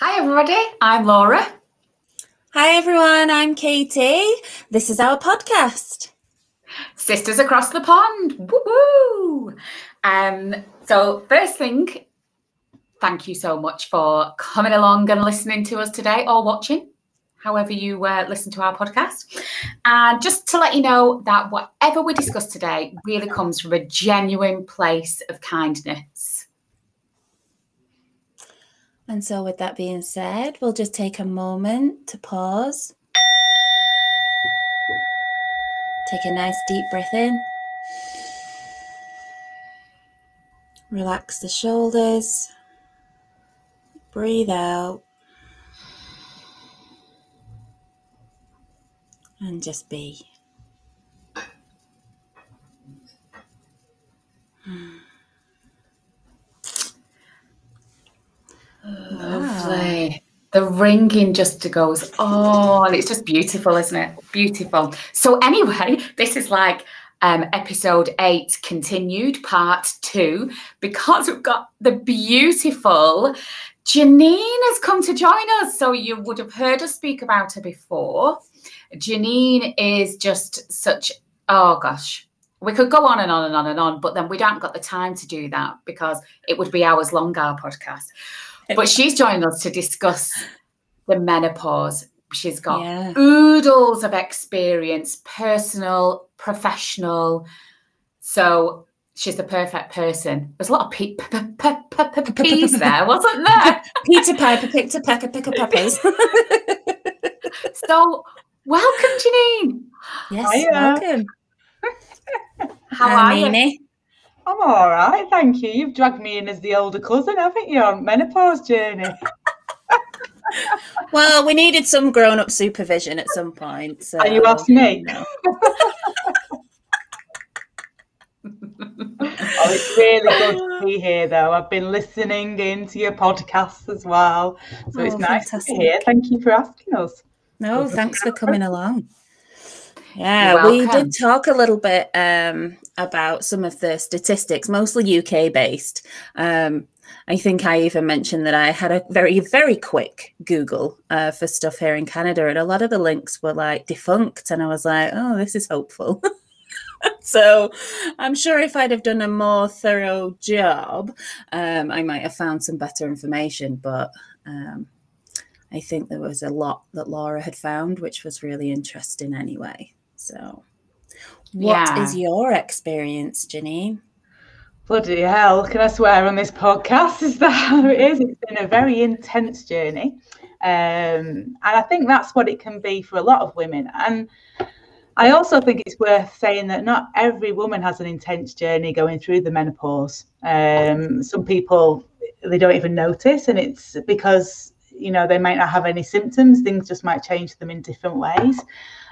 Hi, everybody. I'm Laura. Hi, everyone. I'm Katie. This is our podcast. Sisters Across the Pond. Woo woo. Um, so, first thing, thank you so much for coming along and listening to us today or watching, however you uh, listen to our podcast. And just to let you know that whatever we discuss today really comes from a genuine place of kindness. And so, with that being said, we'll just take a moment to pause. Take a nice deep breath in. Relax the shoulders. Breathe out. And just be. Hmm. Lovely. The ringing just goes on. It's just beautiful, isn't it? Beautiful. So, anyway, this is like um, episode eight continued, part two, because we've got the beautiful Janine has come to join us. So, you would have heard us speak about her before. Janine is just such, oh gosh, we could go on and on and on and on, but then we don't got the time to do that because it would be hours long, our podcast. But she's joined us to discuss the menopause. She's got Yeah. oodles of experience, personal, professional. So she's the perfect person. There's a lot of pe- p- p- p- p- p- peas there, wasn't there? Peter Piper picked a peck of pickle peppers. So welcome, Janine. yes, Hiya. welcome. How Hi, are you? I'm all right, thank you. You've dragged me in as the older cousin, haven't you, on menopause journey? Well, we needed some grown-up supervision at some point. So Are you asked me? no. Oh, it's really good to be here, though. I've been listening into your podcast as well, so it's Oh, nice fantastic. to be here. Thank you for asking us. No, thanks for coming along. Yeah, we did talk a little bit um, about some of the statistics, mostly UK based. Um, I think I even mentioned that I had a very, very quick Google uh, for stuff here in Canada, and a lot of the links were like defunct. And I was like, oh, this is hopeful. so I'm sure if I'd have done a more thorough job, um, I might have found some better information. But um, I think there was a lot that Laura had found, which was really interesting anyway. So, what is Yeah. your experience, Janine? Bloody hell, can I swear on this podcast? Is that how it is? It's been a very intense journey. Um, and I think that's what it can be for a lot of women. And I also think it's worth saying that not every woman has an intense journey going through the menopause. Um, some people, they don't even notice, and it's because, you know, they might not have any symptoms, things just might change them in different ways.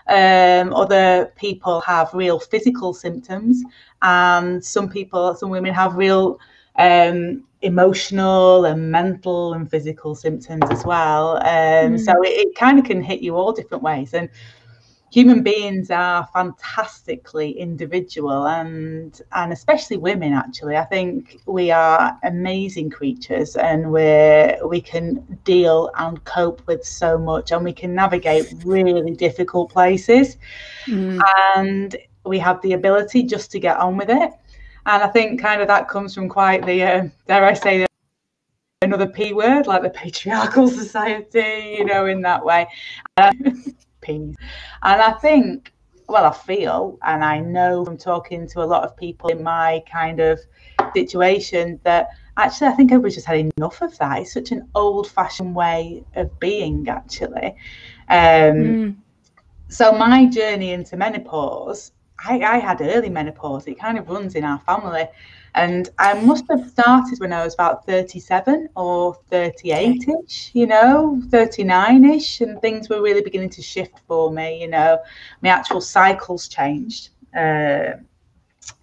Um, other people have real physical symptoms, and some people, some women have real um, emotional and mental and physical symptoms as well. Um, So it, it kind of can hit you all different ways. And human beings are fantastically individual and and especially women actually i think we are amazing creatures and we're we can deal and cope with so much and we can navigate really difficult places Mm, and we have the ability just to get on with it. And I think kind of that comes from quite the, uh, dare I say, the, another P word, like the patriarchal society, you know, in that way. Uh, And I think, well, I feel, and I know from talking to a lot of people in my kind of situation that actually I think everybody's just had enough of that. It's such an old fashioned way of being, actually. Um, mm, so my journey into menopause, I, I had early menopause. It kind of runs in our family. And I must have started when I was about 37 or 38 ish, you know, 39 ish. And things were really beginning to shift for me, you know. My actual cycles changed. Uh,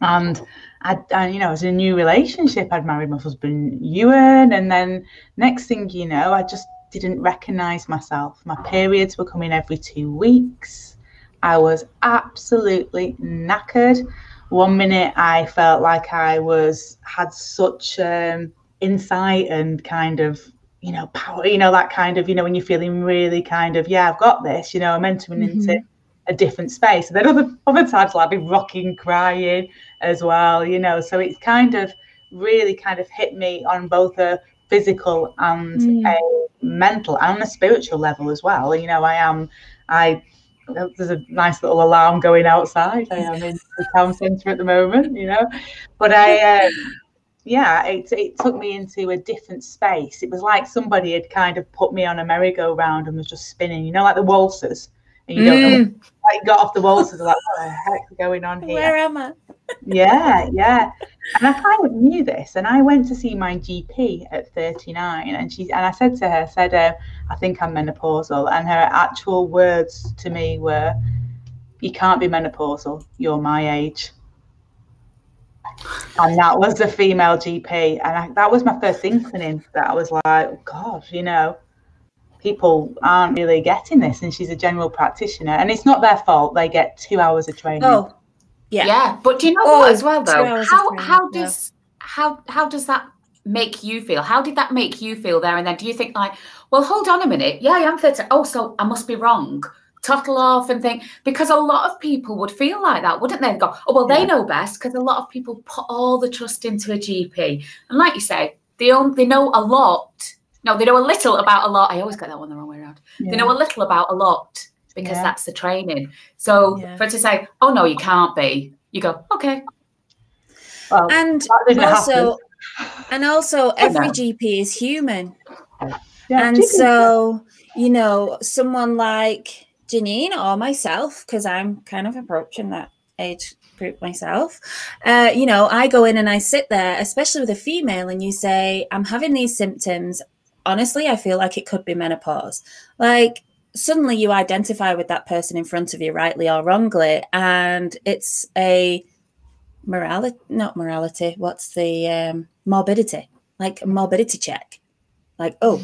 and I, I, you know, it was a new relationship. I'd married my husband, Ewan. And then next thing you know, I just didn't recognize myself. My periods were coming every two weeks. I was absolutely knackered. One minute I felt like I was had such um, insight and kind of you know, power, you know, that kind of, you know, when you're feeling really kind of, yeah, I've got this, you know, I'm entering mm-hmm. into a different space. And then other other times like I'll be rocking, crying as well, you know. So it's kind of really kind of hit me on both a physical and mm. a mental and a spiritual level as well. You know, I am I there's a nice little alarm going outside. I am in the town centre at the moment, you know. But I, um, yeah, it, it took me into a different space. It was like somebody had kind of put me on a merry-go-round and was just spinning, you know, like the waltzers. And you mm. don't know, mm. Like, got off the walls and was like, what the heck's going on here? Where am I? yeah, yeah. And I kind of knew this. And I went to see my GP at 39. And she and I said to her, said, uh, I think I'm menopausal. And her actual words to me were, You can't be menopausal. You're my age. And that was a female GP. And I, that was my first inkling that I was like, oh, God, you know, people aren't really getting this. And she's a general practitioner. And it's not their fault. They get two hours of training. Oh, yeah. Yeah. But do you know oh, what as well though? How how does yeah. how how does that make you feel? How did that make you feel there? And then do you think like, well, hold on a minute. Yeah, I am 30. Oh, so I must be wrong. Tottle off and think because a lot of people would feel like that, wouldn't they? Go, oh well, they know best because a lot of people put all the trust into a GP, and like you say, they own, they know a lot. No, they know a little about a lot. I always get that one the wrong way around. Yeah. They know a little about a lot, because yeah. that's the training. So yeah. for to say, "Oh no, you can't be," you go, "Okay." Well, and also, and also, every GP is human, yeah, and so you know, someone like Janine or myself, because I'm kind of approaching that age group myself. Uh, you know, I go in and I sit there, especially with a female, and you say, I'm having these symptoms. Honestly, I feel like it could be menopause. Like, suddenly you identify with that person in front of you, rightly or wrongly, and it's a morality, not morality. What's the um, morbidity? Like a morbidity check. Like, oh,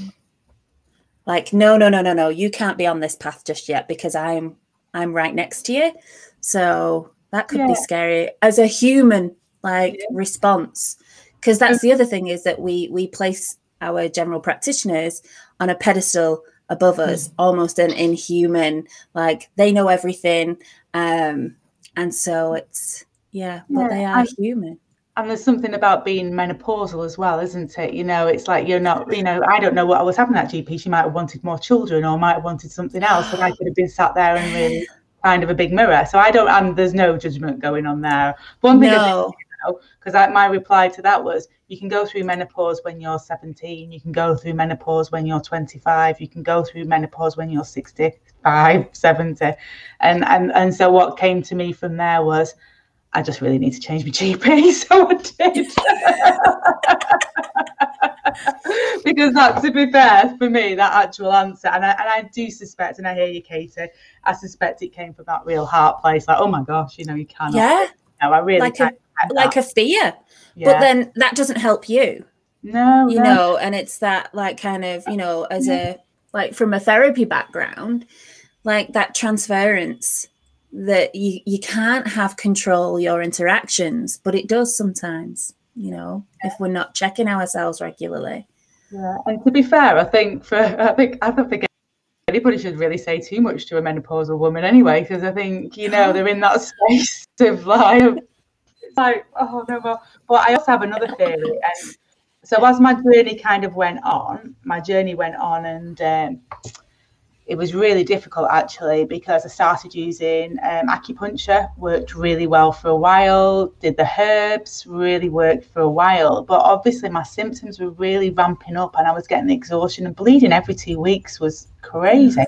like no, no, no, no, no. You can't be on this path just yet because I'm I'm right next to you. So that could yeah. be scary as a human like yeah. response because that's the other thing is that we we place our general practitioners on a pedestal above hmm. us, mm. almost an inhuman, like they know everything. Um, and so it's, yeah, but yeah, they are and, human. And there's something about being menopausal as well, isn't it? You know, it's like you're not, you know, I don't know what I was happening at GP. She might have wanted more children or might have wanted something else. And I could have been sat there and really kind of a big mirror. So I don't, and there's no judgment going on there. One thing no because my reply to that was you can go through menopause when you're 17 you can go through menopause when you're 25 you can go through menopause when you're 65 70 and and and so what came to me from there was I just really need to change my GP so I did because that to be fair for me that actual answer and I, and I do suspect and I hear you Katie I suspect it came from that real heart place like oh my gosh you know you can't yeah. No, I really like a, like a fear. Yeah. But then that doesn't help you. No. You no. know, and it's that like kind of, you know, as yeah. a like from a therapy background, like that transference that you you can't have control your interactions, but it does sometimes, you know, if we're not checking ourselves regularly. Yeah, and to be fair, I think for I think I don't think anybody should really say too much to a menopausal woman anyway, because I think you know they're in that space of like like, oh no, well, but I also have another theory. And so as my journey kind of went on, my journey went on, and um, it was really difficult actually because I started using um, acupuncture, worked really well for a while, did the herbs, really worked for a while. But obviously, my symptoms were really ramping up, and I was getting exhaustion and bleeding every two weeks was crazy.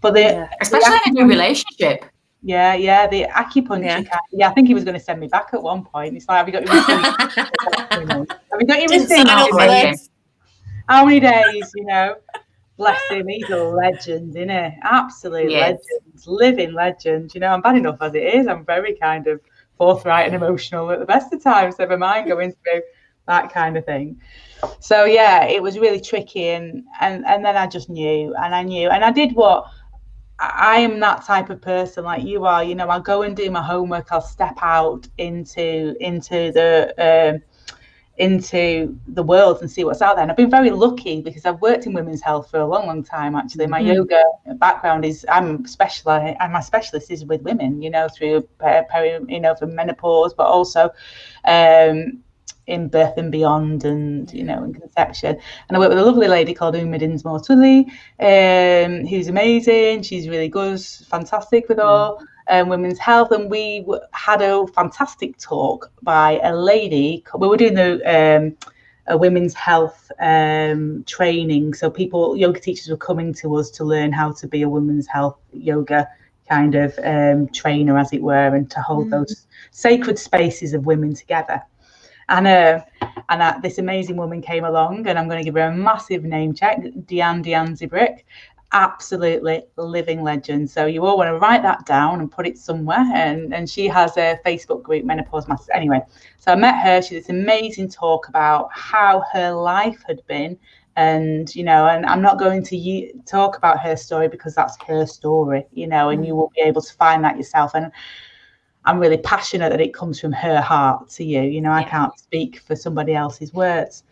But the, especially the in a new relationship. Yeah, yeah, the acupuncture. Yeah, yeah I think he was going to send me back at one point. It's like, have you got have you got your receipt? How many days, you know? Bless him, he's a legend, isn't he? Absolute yes. legend, living legend. You know, I'm bad enough as it is. I'm very kind of forthright and emotional at the best of times, never mind going through that kind of thing. So yeah, it was really tricky and and and then I just knew and I knew and I did what I am that type of person like you are. You know, I'll go and do my homework. I'll step out into into the um, into the world and see what's out there. And I've been very lucky because I've worked in women's health for a long, long time. Actually, my mm-hmm. yoga background is I'm specialized. And my specialist is with women. You know, through peri, you know, for menopause, but also um, in birth and beyond, and you know, in conception. And I work with a lovely lady called Uma Dinsmore-Tuli, um, who's amazing. She's really good, fantastic with all. Um, women's health, and we w- had a fantastic talk by a lady. We were doing the um, a women's health um, training, so people, yoga teachers, were coming to us to learn how to be a women's health yoga kind of um, trainer, as it were, and to hold mm. those sacred spaces of women together. And uh, and uh, this amazing woman came along, and I'm going to give her a massive name check, Diane Diane Danzebrink absolutely living legend. So you all want to write that down and put it somewhere. And and she has a Facebook group, Menopause Masters. Anyway, so I met her. She did this amazing talk about how her life had been. And you know, and I'm not going to talk about her story because that's her story, you know, and you will be able to find that yourself. And I'm really passionate that it comes from her heart to you. You know, I can't speak for somebody else's words.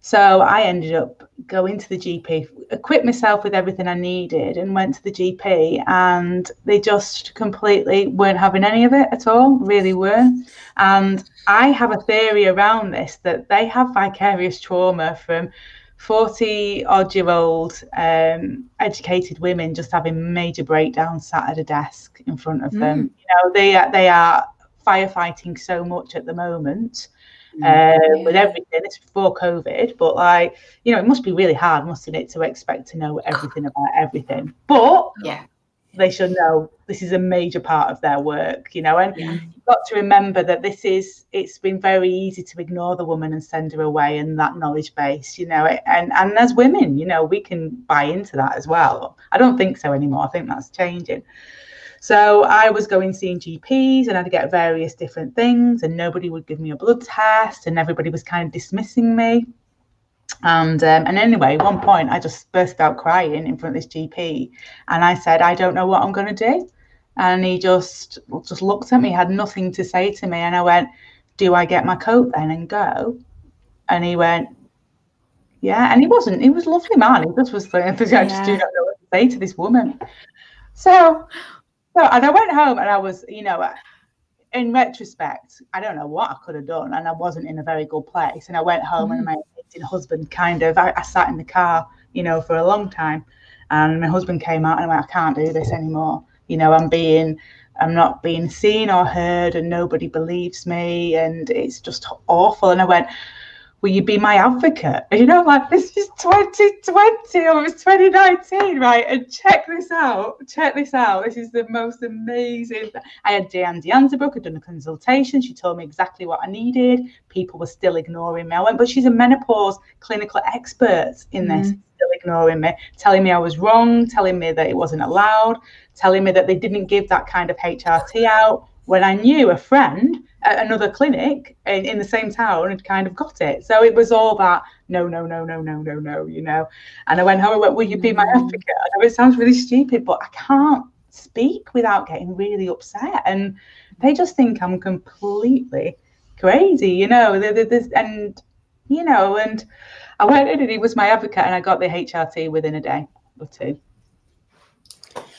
So I ended up going to the GP, equipped myself with everything I needed, and went to the GP, and they just completely weren't having any of it at all, really weren't. And I have a theory around this that they have vicarious trauma from 40 odd year old um, educated women just having major breakdowns sat at a desk in front of mm. them. You know, they, they are firefighting so much at the moment uh, with everything. It's before COVID, but like you know, it must be really hard, mustn't it, to expect to know everything about everything. But yeah, they should know this is a major part of their work, you know. And yeah. you've got to remember that this is it's been very easy to ignore the woman and send her away and that knowledge base, you know. And and as women, you know, we can buy into that as well. I don't think so anymore. I think that's changing. So I was going seeing GPs and I'd get various different things, and nobody would give me a blood test, and everybody was kind of dismissing me. And um, and anyway, one point I just burst out crying in front of this GP, and I said, I don't know what I'm going to do. And he just just looked at me, had nothing to say to me, and I went, Do I get my coat then and go? And he went, Yeah. And he wasn't. He was a lovely man. He just was like, I just do not know what to say to this woman. So so, and I went home and I was, you know, in retrospect, I don't know what I could have done, and I wasn't in a very good place. And I went home, mm-hmm. and husband kind of, I, I, sat in the car, you know, for a long time, and my husband came out and I went, I can't do this anymore. You know, I'm being, I'm not being seen or heard, and nobody believes me, and it's just awful. And I went, will you be my advocate? You know, like this is 2020 or it's 2019, right? And check this out. Check this out. This is the most amazing. I had Diane Danzebrink, I'd done a consultation. She told me exactly what I needed. People were still ignoring me. I went, but she's a menopause clinical expert in this. Mm. Still ignoring me, telling me I was wrong, telling me that it wasn't allowed, telling me that they didn't give that kind of HRT out. When I knew a friend another clinic in, in, the same town had kind of got it. So it was all that no, no, no, no, no, no, no, you know. And I went home and went, Will you be my mm. advocate? I know it sounds really stupid, but I can't speak without getting really upset. And they just think I'm completely crazy, you know. And, you know, and I went in and he was my advocate and I got the HRT within a day or two.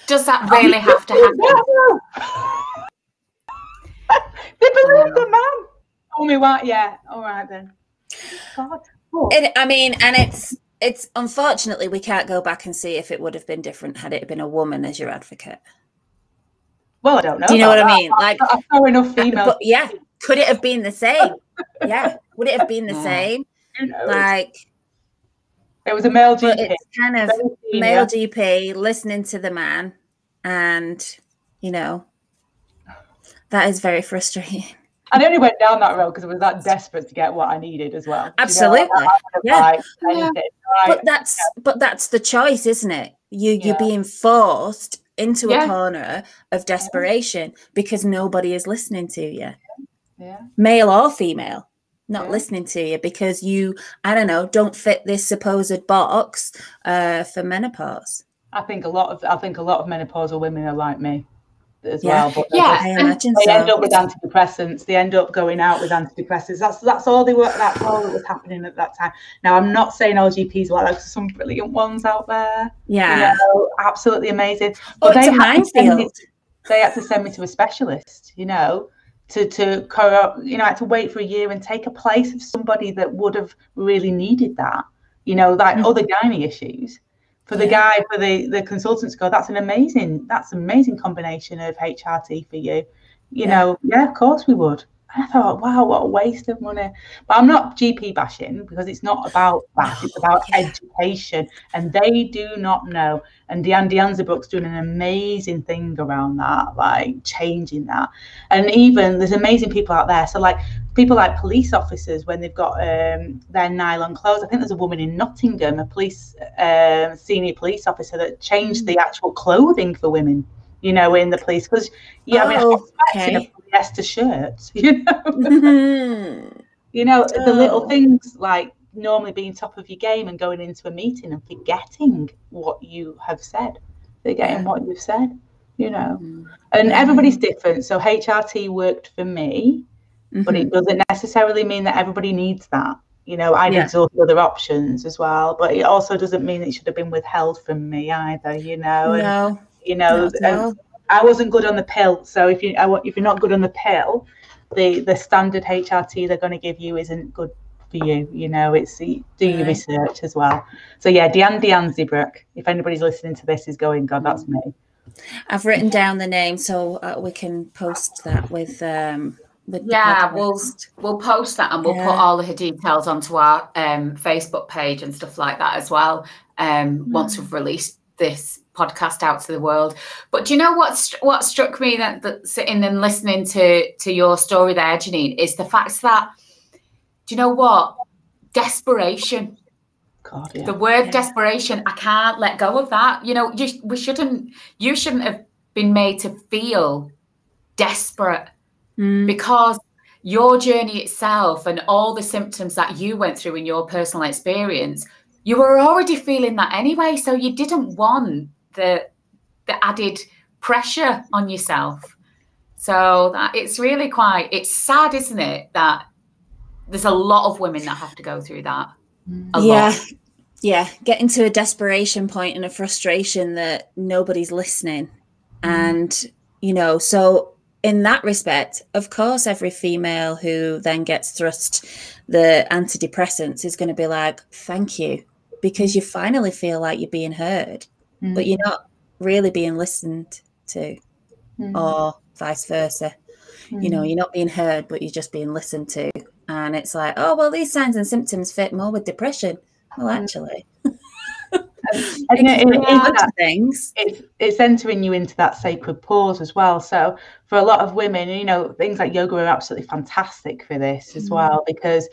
Does that really have to happen? They believe the man. Tell me what? Yeah. All right then. God. It, I mean, and it's it's unfortunately we can't go back and see if it would have been different had it been a woman as your advocate. Well, I don't know. Do you know what that. I mean? Like, I saw enough females. But yeah, could it have been the same? yeah, would it have been the same? Like, it was a male GP. It's kind of male GP listening to the man, and you know, that is very frustrating. I only went down that road because I was that desperate to get what I needed as well. Absolutely, you know, yeah. yeah. But that's yeah. but that's the choice, isn't it? You yeah. you're being forced into a corner of desperation because nobody is listening to you. Yeah. Male or female, not listening to you because you, I don't know, don't fit this supposed box uh, for menopause. I think a lot of I think a lot of menopausal women are like me as Yeah. well. But Yeah, I and imagine they end up with antidepressants. They end up going out with antidepressants. That's that's all they were. That's all that was happening at that time. Now, I'm not saying all GPs were like. There's some brilliant ones out there. You Yeah. know, absolutely amazing. Oh, it's a had to send me minefield. to- they had to send me to a specialist. You know, to to you know, I had to wait for a year and take a place of somebody that would have really needed that. You know, like Mm. other gynae issues. For the Yeah. guy, for the the consultant to go, that's an amazing, that's an amazing combination of HRT for you. You Yeah. know, yeah, of course we would. I thought, wow, what a waste of money. But I'm not GP bashing because it's not about that. It's about Yeah. education, and they do not know. And Diane Danzebrink's doing an amazing thing around that, like changing that. And even there's amazing people out there. So like people like police officers when they've got um, their nylon clothes. I think there's a woman in Nottingham, a police um, senior police officer that changed the actual clothing for women. You know, in the police because yeah, I mean, Oh, okay. A polyester shirt. You know, Mhm. you know the little Oh. things like normally being top of your game and going into a meeting and forgetting what you have said, forgetting Yeah. what you've said. You know, Mm. and everybody's different. So HRT worked for me but Mhm. it doesn't necessarily mean that everybody needs that. You know, I'd Yeah. exhaust other options as well, but it also doesn't mean it should have been withheld from me either. You know, and you know, at all. and I wasn't good on the pill, so if you I, wa- if you're not good on the pill, the the standard HRT they're going to give you isn't good for you. You know, it's do your Right. research as well. So yeah, Diane Danzebrink. If anybody's listening to this, is going, God, that's me. I've written down the name so uh, we can post that with um with the Yeah, podcast. we'll we'll post that and we'll Yeah. put all of her details onto our um, Facebook page and stuff like that as well. Um, once we've released this podcast out to the world. But do you know what st- what struck me that, that sitting and listening to to your story there, Janine, is the fact that do you know what desperation God, yeah. the word Yeah. desperation i can't let go of that you know you, we shouldn't you shouldn't have been made to feel desperate Mm, because your journey itself and all the symptoms that you went through in your personal experience you were already feeling that anyway so you didn't want the the added pressure on yourself. So that it's really quite it's sad isn't it that there's a lot of women that have to go through that? A yeah, lot. Yeah, getting to a desperation point and a frustration that nobody's listening, mm. and you know, so in that respect, of course, every female who then gets thrust the antidepressants is going to be like, "Thank you," because you finally feel like you're being heard, Mm. but you're not really being listened to, Mm. or vice versa. You know, Mm. you're not being heard, but you're just being listened to. And it's like, oh, well, these signs and symptoms fit more with depression. Well, Mm. actually, And it- it- it it's things. it's it's entering you into that sacred pause as well. So for a lot of women, you know, things like yoga are absolutely fantastic for this as Mm. well because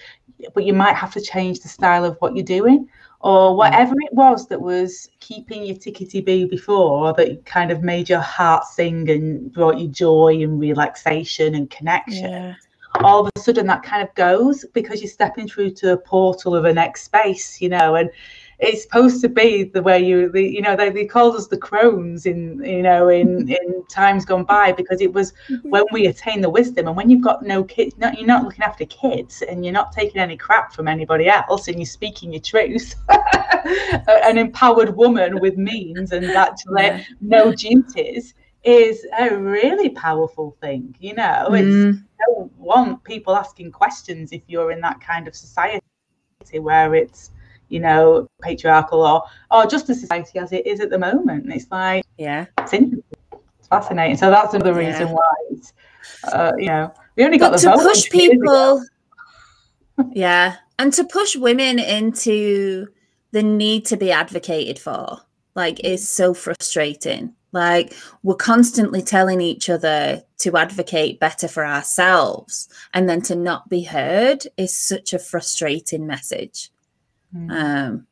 but you might have to change the style of what you're doing or mm. whatever it was that was keeping you tickety boo before that kind of made your heart sing and brought you joy and relaxation and connection Yeah. all of a sudden that kind of goes because you're stepping through to a portal of a next space, you know, and it's supposed to be the way you, the, you know, they, they called us the crones in, you know, in in times gone by because it was when we attain the wisdom and when you've got no kids, not, you're not looking after kids and you're not taking any crap from anybody else and you're speaking your truth, an empowered woman with means and actually Yeah. no duties is a really powerful thing, you know. It's Mm, don't want people asking questions if you're in that kind of society where it's you know patriarchal or or just a society as it is at the moment it's like yeah. it's it's fascinating so that's another Yeah. reason why it's uh, you know we only got the to push a few years ago. people, yeah, and to push women into the need to be advocated for, like, is so frustrating. Like, we're constantly telling each other to advocate better for ourselves, and then to not be heard is such a frustrating message. Um,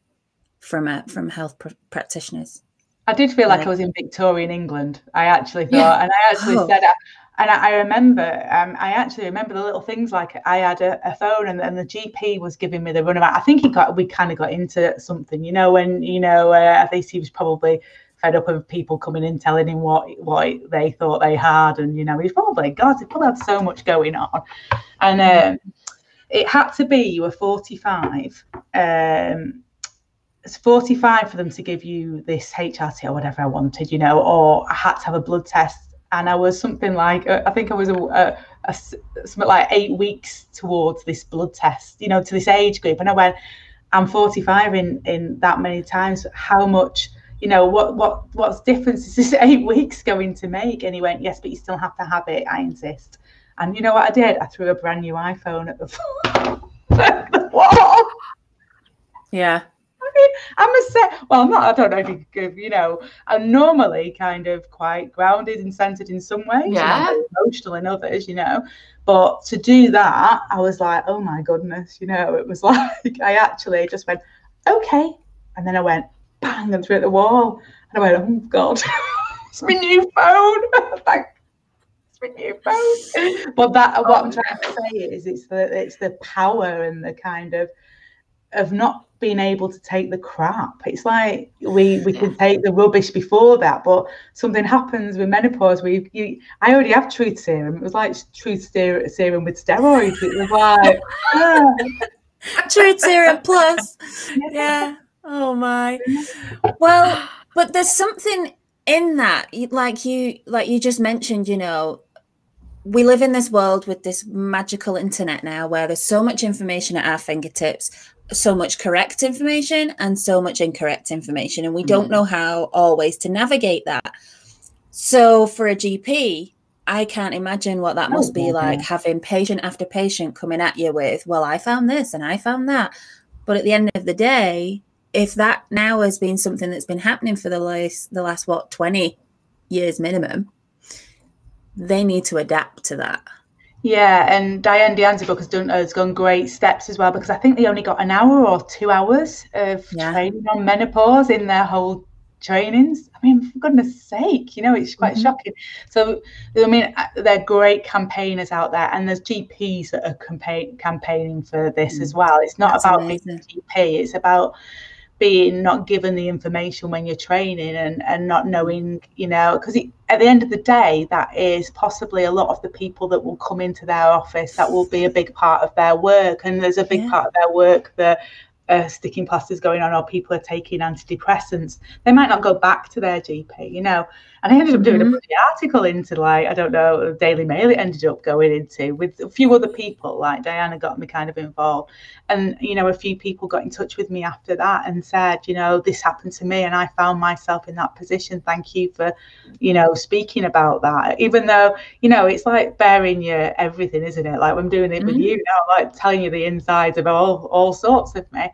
from uh, from health pr- practitioners. I did feel like Like- I was in Victorian England. I actually thought, Yeah. and I actually Oh. said, and I, I remember, um, I actually remember the little things like I had a, a phone, and, and the GP was giving me the runabout. I think he got, we kind of got into something, you know, when you know, uh, I think he was probably fed up of people coming in telling him what what they thought they had, and you know, he's probably God, he probably had so much going on, and um, it had to be you were 45. Um, it's 45 for them to give you this HRT or whatever I wanted, you know, or I had to have a blood test. And I was something like, uh, I think I was a, a, a, something like eight weeks towards this blood test, you know, to this age group. And I went, I'm 45 in, in that many times. How much, you know, what, what, what's difference is this eight weeks going to make? And he went, yes, but you still have to have it. I insist. And you know what I did? I threw a brand new iPhone at the, the wall. Yeah. I mean, I'm a set. Well, I'm not. I don't know if you could. You know, I'm normally kind of quite grounded and centered in some ways. Yeah. emotional in others. You know, but to do that, I was like, oh my goodness. You know, it was like I actually just went, okay, and then I went bang and threw it at the wall, and I went, oh god, it's my new phone. Thank phone. But that what I'm um, trying to say is it's the it's the power and the kind of of not being able to take the crap. It's like we we can take the rubbish before that, but something happens with menopause. We you, I already have truth serum. It was like truth serum with steroids. It was like yeah. truth serum plus. Yeah. Oh my. Well, but there's something in that, like you like you just mentioned. You know, we live in this world with this magical internet now where there's so much information at our fingertips so much correct information and so much incorrect information and we don't mm. know how always to navigate that. So for a gp i can't imagine what that must oh, be like having patient after patient coming at you with well i found this and i found that. But at the end of the day if that now has been something that's been happening for the last the last what 20 years minimum they need to adapt to that. Yeah, and Diane Danzebrink has done has gone great steps as well because I think they only got an hour or two hours of yeah. training on menopause in their whole trainings. I mean, for goodness sake, you know, it's quite mm-hmm. shocking. So, I mean, uh, they're great campaigners out there, and there's GPs that are campaign, campaigning for this mm. as well. It's not That's about amazing. being GP; it's about being not given the information when you're training and, and not knowing, you know, because at the end of the day, that is possibly a lot of the people that will come into their office. That will be a big part of their work. And there's a big yeah. part of their work that uh, sticking plasters going on or people are taking antidepressants, they might not go back to their GP, you know. And I ended up doing mm-hmm. a article into like, I don't know, Daily Mail it ended up going into with a few other people, like Diana got me kind of involved. And, you know, a few people got in touch with me after that and said, you know, this happened to me and I found myself in that position. Thank you for, you know, speaking about that. Even though, you know, it's like bearing your everything, isn't it? Like I'm doing it mm-hmm. with you now, like telling you the insides of all all sorts of me.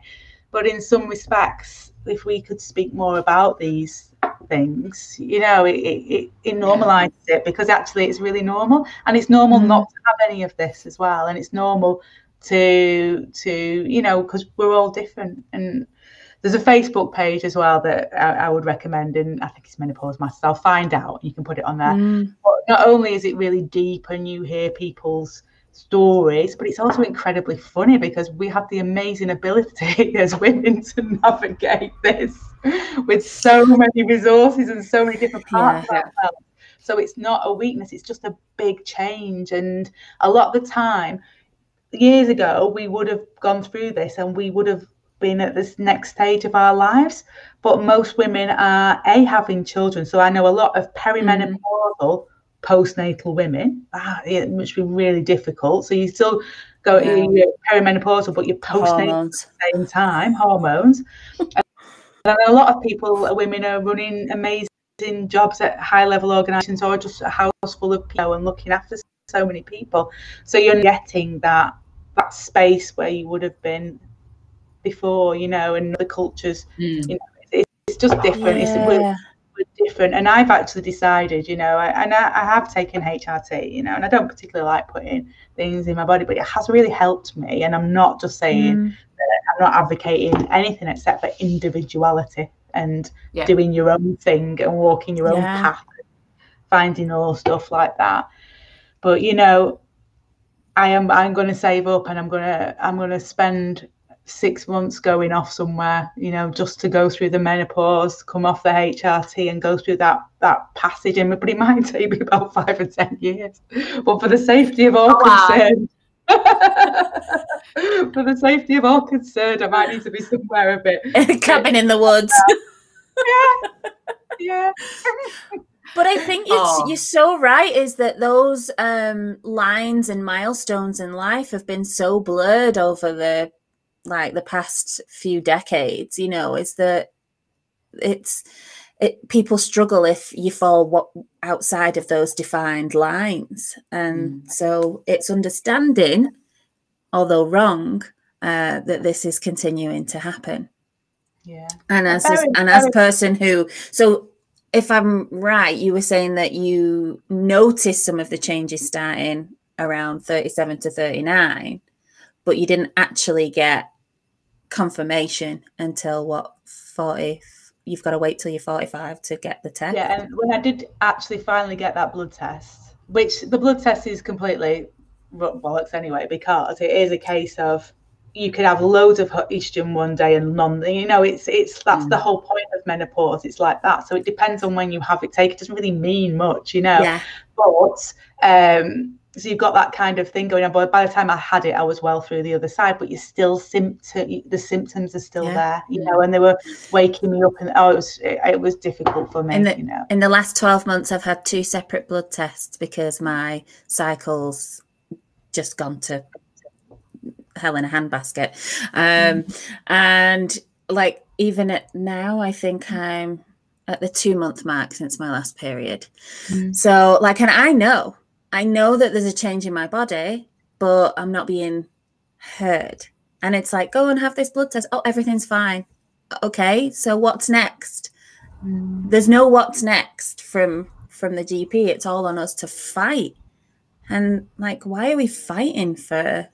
But in some respects, if we could speak more about these things, you know, it, it, it normalizes it because actually it's really normal. And it's normal mm. not to have any of this as well. And it's normal to, to you know, because we're all different. And there's a Facebook page as well that I, I, would recommend, and I think it's Menopause Masters. I'll find out. You can put it on there. Mm. But not only is it really deep and you hear people's stories, but it's also incredibly funny because we have the amazing ability as women to navigate this with so many resources and so many different parts yeah. So it's not a weakness, it's just a big change. And a lot of the time, years ago, we would have gone through this and we would have been at this next stage of our lives. But most women are A, having children. So I know a lot of mm. perimenopausal. Postnatal women, ah, it must be really difficult. So you still go yeah. you're perimenopausal, but you're postnatal hormones. at the same time, hormones. and a lot of people, women, are running amazing jobs at high level organisations or just a house full of people and looking after so many people. So you're getting that that space where you would have been before, you know, and the cultures, mm. you know, it's, it's just different. Yeah. It's, different. And I've actually decided, you know, I, and I, I, have taken HRT, you know, and I don't particularly like putting things in my body, but it has really helped me. And I'm not just saying mm. I'm not advocating anything except for individuality and yeah. doing your own thing and walking your own yeah. path, finding all stuff like that. But you know, I am I'm going to save up and I'm going to I'm going to spend six months going off somewhere, you know, just to go through the menopause, come off the HRT and go through that that passage. And but it might take me about five or ten years. But for the safety of all oh, concerned, for the safety of all concerned, I might need to be somewhere a bit cabin in the woods. yeah, yeah. but I think oh. you're so right. Is that those um, lines and milestones in life have been so blurred over the like the past few decades? You know, is that it's it, people struggle if you fall what outside of those defined lines, and mm. so it's understanding, although wrong, uh, that this is continuing to happen. Yeah, and as very, and as a person who so if I'm right, you were saying that you noticed some of the changes starting around 37 to 39, but you didn't actually get confirmation until what 40 you've got to wait till you're 45 to get the test yeah and when i did actually finally get that blood test which the blood test is completely bollocks anyway because it is a case of you could have loads of estrogen one day and none you know it's it's that's mm. the whole point of menopause it's like that so it depends on when you have it taken it doesn't really mean much you know yeah. but um so you've got that kind of thing going on. But by the time I had it, I was well through the other side. But you're still symptom. The symptoms are still yeah. there, you know, and they were waking me up, and oh, it was it, it was difficult for me. In the, you know, in the last twelve months, I've had two separate blood tests because my cycles just gone to hell in a handbasket, um, mm. and like even at now, I think I'm at the two month mark since my last period. Mm. So like, and I know I know that there's a change in my body, but I'm not being heard. And it's like, go and have this blood test. Oh, everything's fine. Okay, so what's next? Mm. There's no what's next from from the GP. It's all on us to fight. And like, why are we fighting for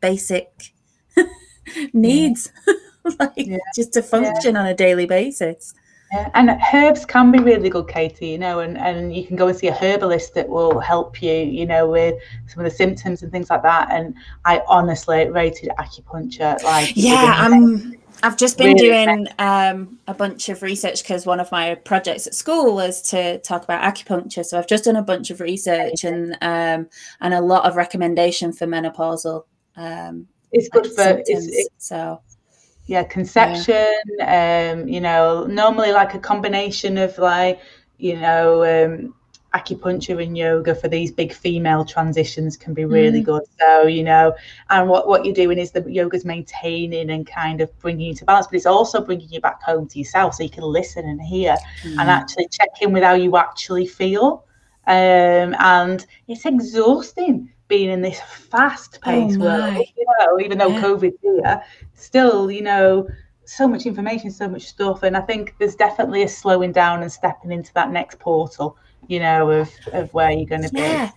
basic needs? like yeah. just to function yeah. on a daily basis. Yeah, and herbs can be really good, Katie, you know, and, and you can go and see a herbalist that will help you, you know, with some of the symptoms and things like that. And I honestly rated acupuncture like yeah, I'm I've just been really doing um, a bunch of research because one of my projects at school was to talk about acupuncture. So I've just done a bunch of research and um, and a lot of recommendation for menopausal. Um, it's good for it's, so yeah conception yeah. um you know normally like a combination of like you know um acupuncture and yoga for these big female transitions can be really mm. good so you know and what what you're doing is the yoga's maintaining and kind of bringing you to balance but it's also bringing you back home to yourself so you can listen and hear mm. and actually check in with how you actually feel um and it's exhausting being in this fast paced oh world, you know, even though yeah. COVID's here, still, you know, so much information, so much stuff. And I think there's definitely a slowing down and stepping into that next portal, you know, of, of where you're going to yeah. be.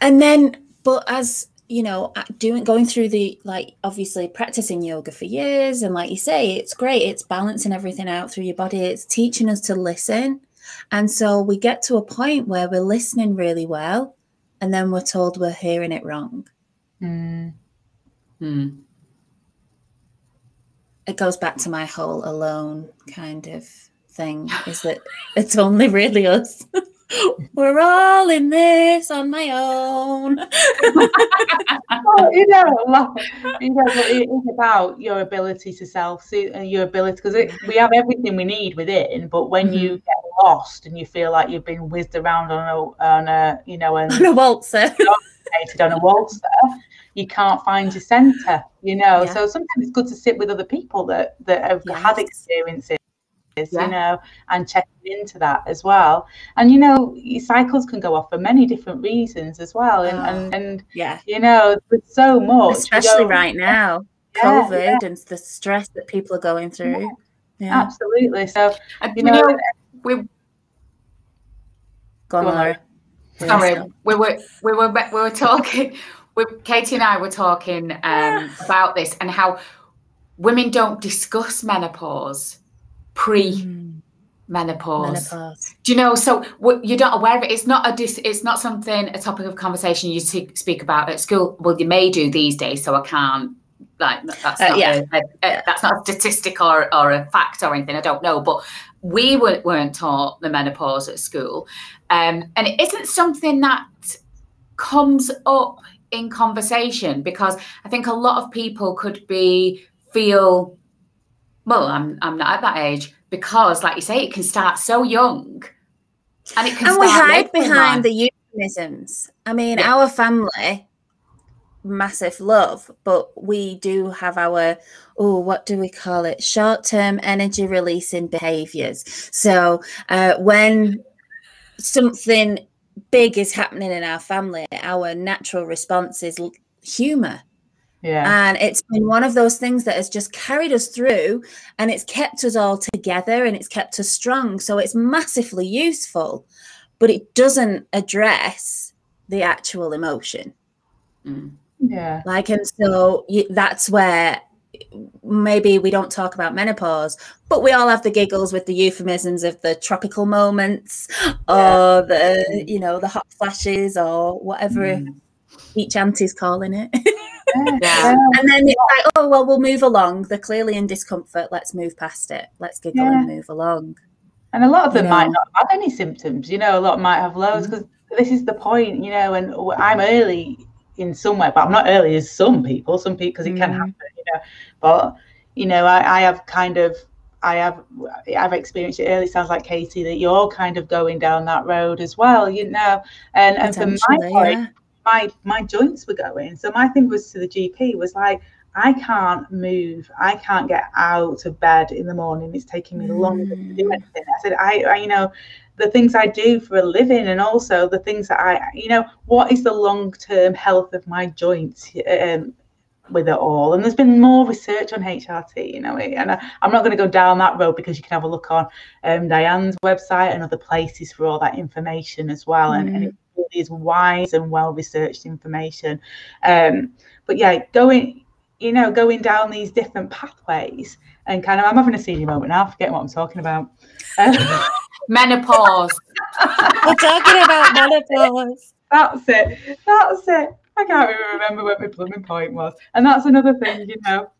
And then, but as you know, uh, doing going through the like obviously practicing yoga for years, and like you say, it's great. It's balancing everything out through your body. It's teaching us to listen. And so we get to a point where we're listening really well and then we're told we're hearing it wrong. Mm. Mm. It goes back to my whole alone kind of thing is that it's only really us. We're all in this on my own. well, you know, you know, it is about your ability to self see and your ability because we have everything we need within, but when mm-hmm. you get lost and you feel like you've been whizzed around on a, on a you know, and on a waltzer, on a waltzer, you can't find your center. You know, yeah. so sometimes it's good to sit with other people that that have yes. had experiences yeah. you know, and checking into that as well. And you know, cycles can go off for many different reasons as well. And oh, and, and yeah, you know, there's so much, especially right now, yeah, COVID yeah. and the stress that people are going through. Yeah, absolutely. So you know, know we go on, Laura. Sorry, we were we were we were talking. We, Katie and I were talking um, about this and how women don't discuss menopause pre menopause. menopause. Do you know? So you're not aware of it. It's not a dis, It's not something a topic of conversation you speak about at school. Well, you may do these days, so I can't like that's uh, not, uh, yeah. a, a, a, that's not a statistic or, or a fact or anything. I don't know, but we weren't, weren't taught the menopause at school, um, and it isn't something that comes up in conversation because I think a lot of people could be feel well, I'm I'm not at that age because, like you say, it can start so young, and it can. And we hide behind the euphemisms. I mean, yeah. our family, massive love, but we do have our oh, what do we call it? Short-term energy releasing behaviors. So uh, when something big is happening in our family, our natural response is humor yeah. And it's been one of those things that has just carried us through and it's kept us all together and it's kept us strong. So it's massively useful, but it doesn't address the actual emotion. Mm. Yeah. Like, and so that's where maybe we don't talk about menopause, but we all have the giggles with the euphemisms of the tropical moments or the, you know, the hot flashes or whatever mm. each auntie's calling it. Yeah. And then it's like, oh, well, we'll move along. They're clearly in discomfort. Let's move past it. Let's giggle yeah. and move along. And a lot of them you know? might not have any symptoms. You know, a lot might have loads because mm-hmm. this is the point, you know, and I'm early in some way, but I'm not early as some people, some people, because it mm. can happen, you know. But, you know, I, I have kind of I have I've experienced it early. Sounds like Katie that you're kind of going down that road as well, you know. And and for my point, yeah my my joints were going. So my thing was to the GP was like, I can't move. I can't get out of bed in the morning. It's taking me longer to do mm. anything. I said, I, I, you know, the things I do for a living, and also the things that I, you know, what is the long term health of my joints um, with it all? And there's been more research on HRT, you know, and I, am not going to go down that road because you can have a look on um, Diane's website and other places for all that information as well. Mm. And, and it is wise and well researched information. Um, but yeah, going, you know, going down these different pathways and kind of, I'm having a senior moment now, forgetting what I'm talking about. Um, menopause. We're talking about menopause. That's it. That's it. I can't even remember what my plumbing point was. And that's another thing, you know.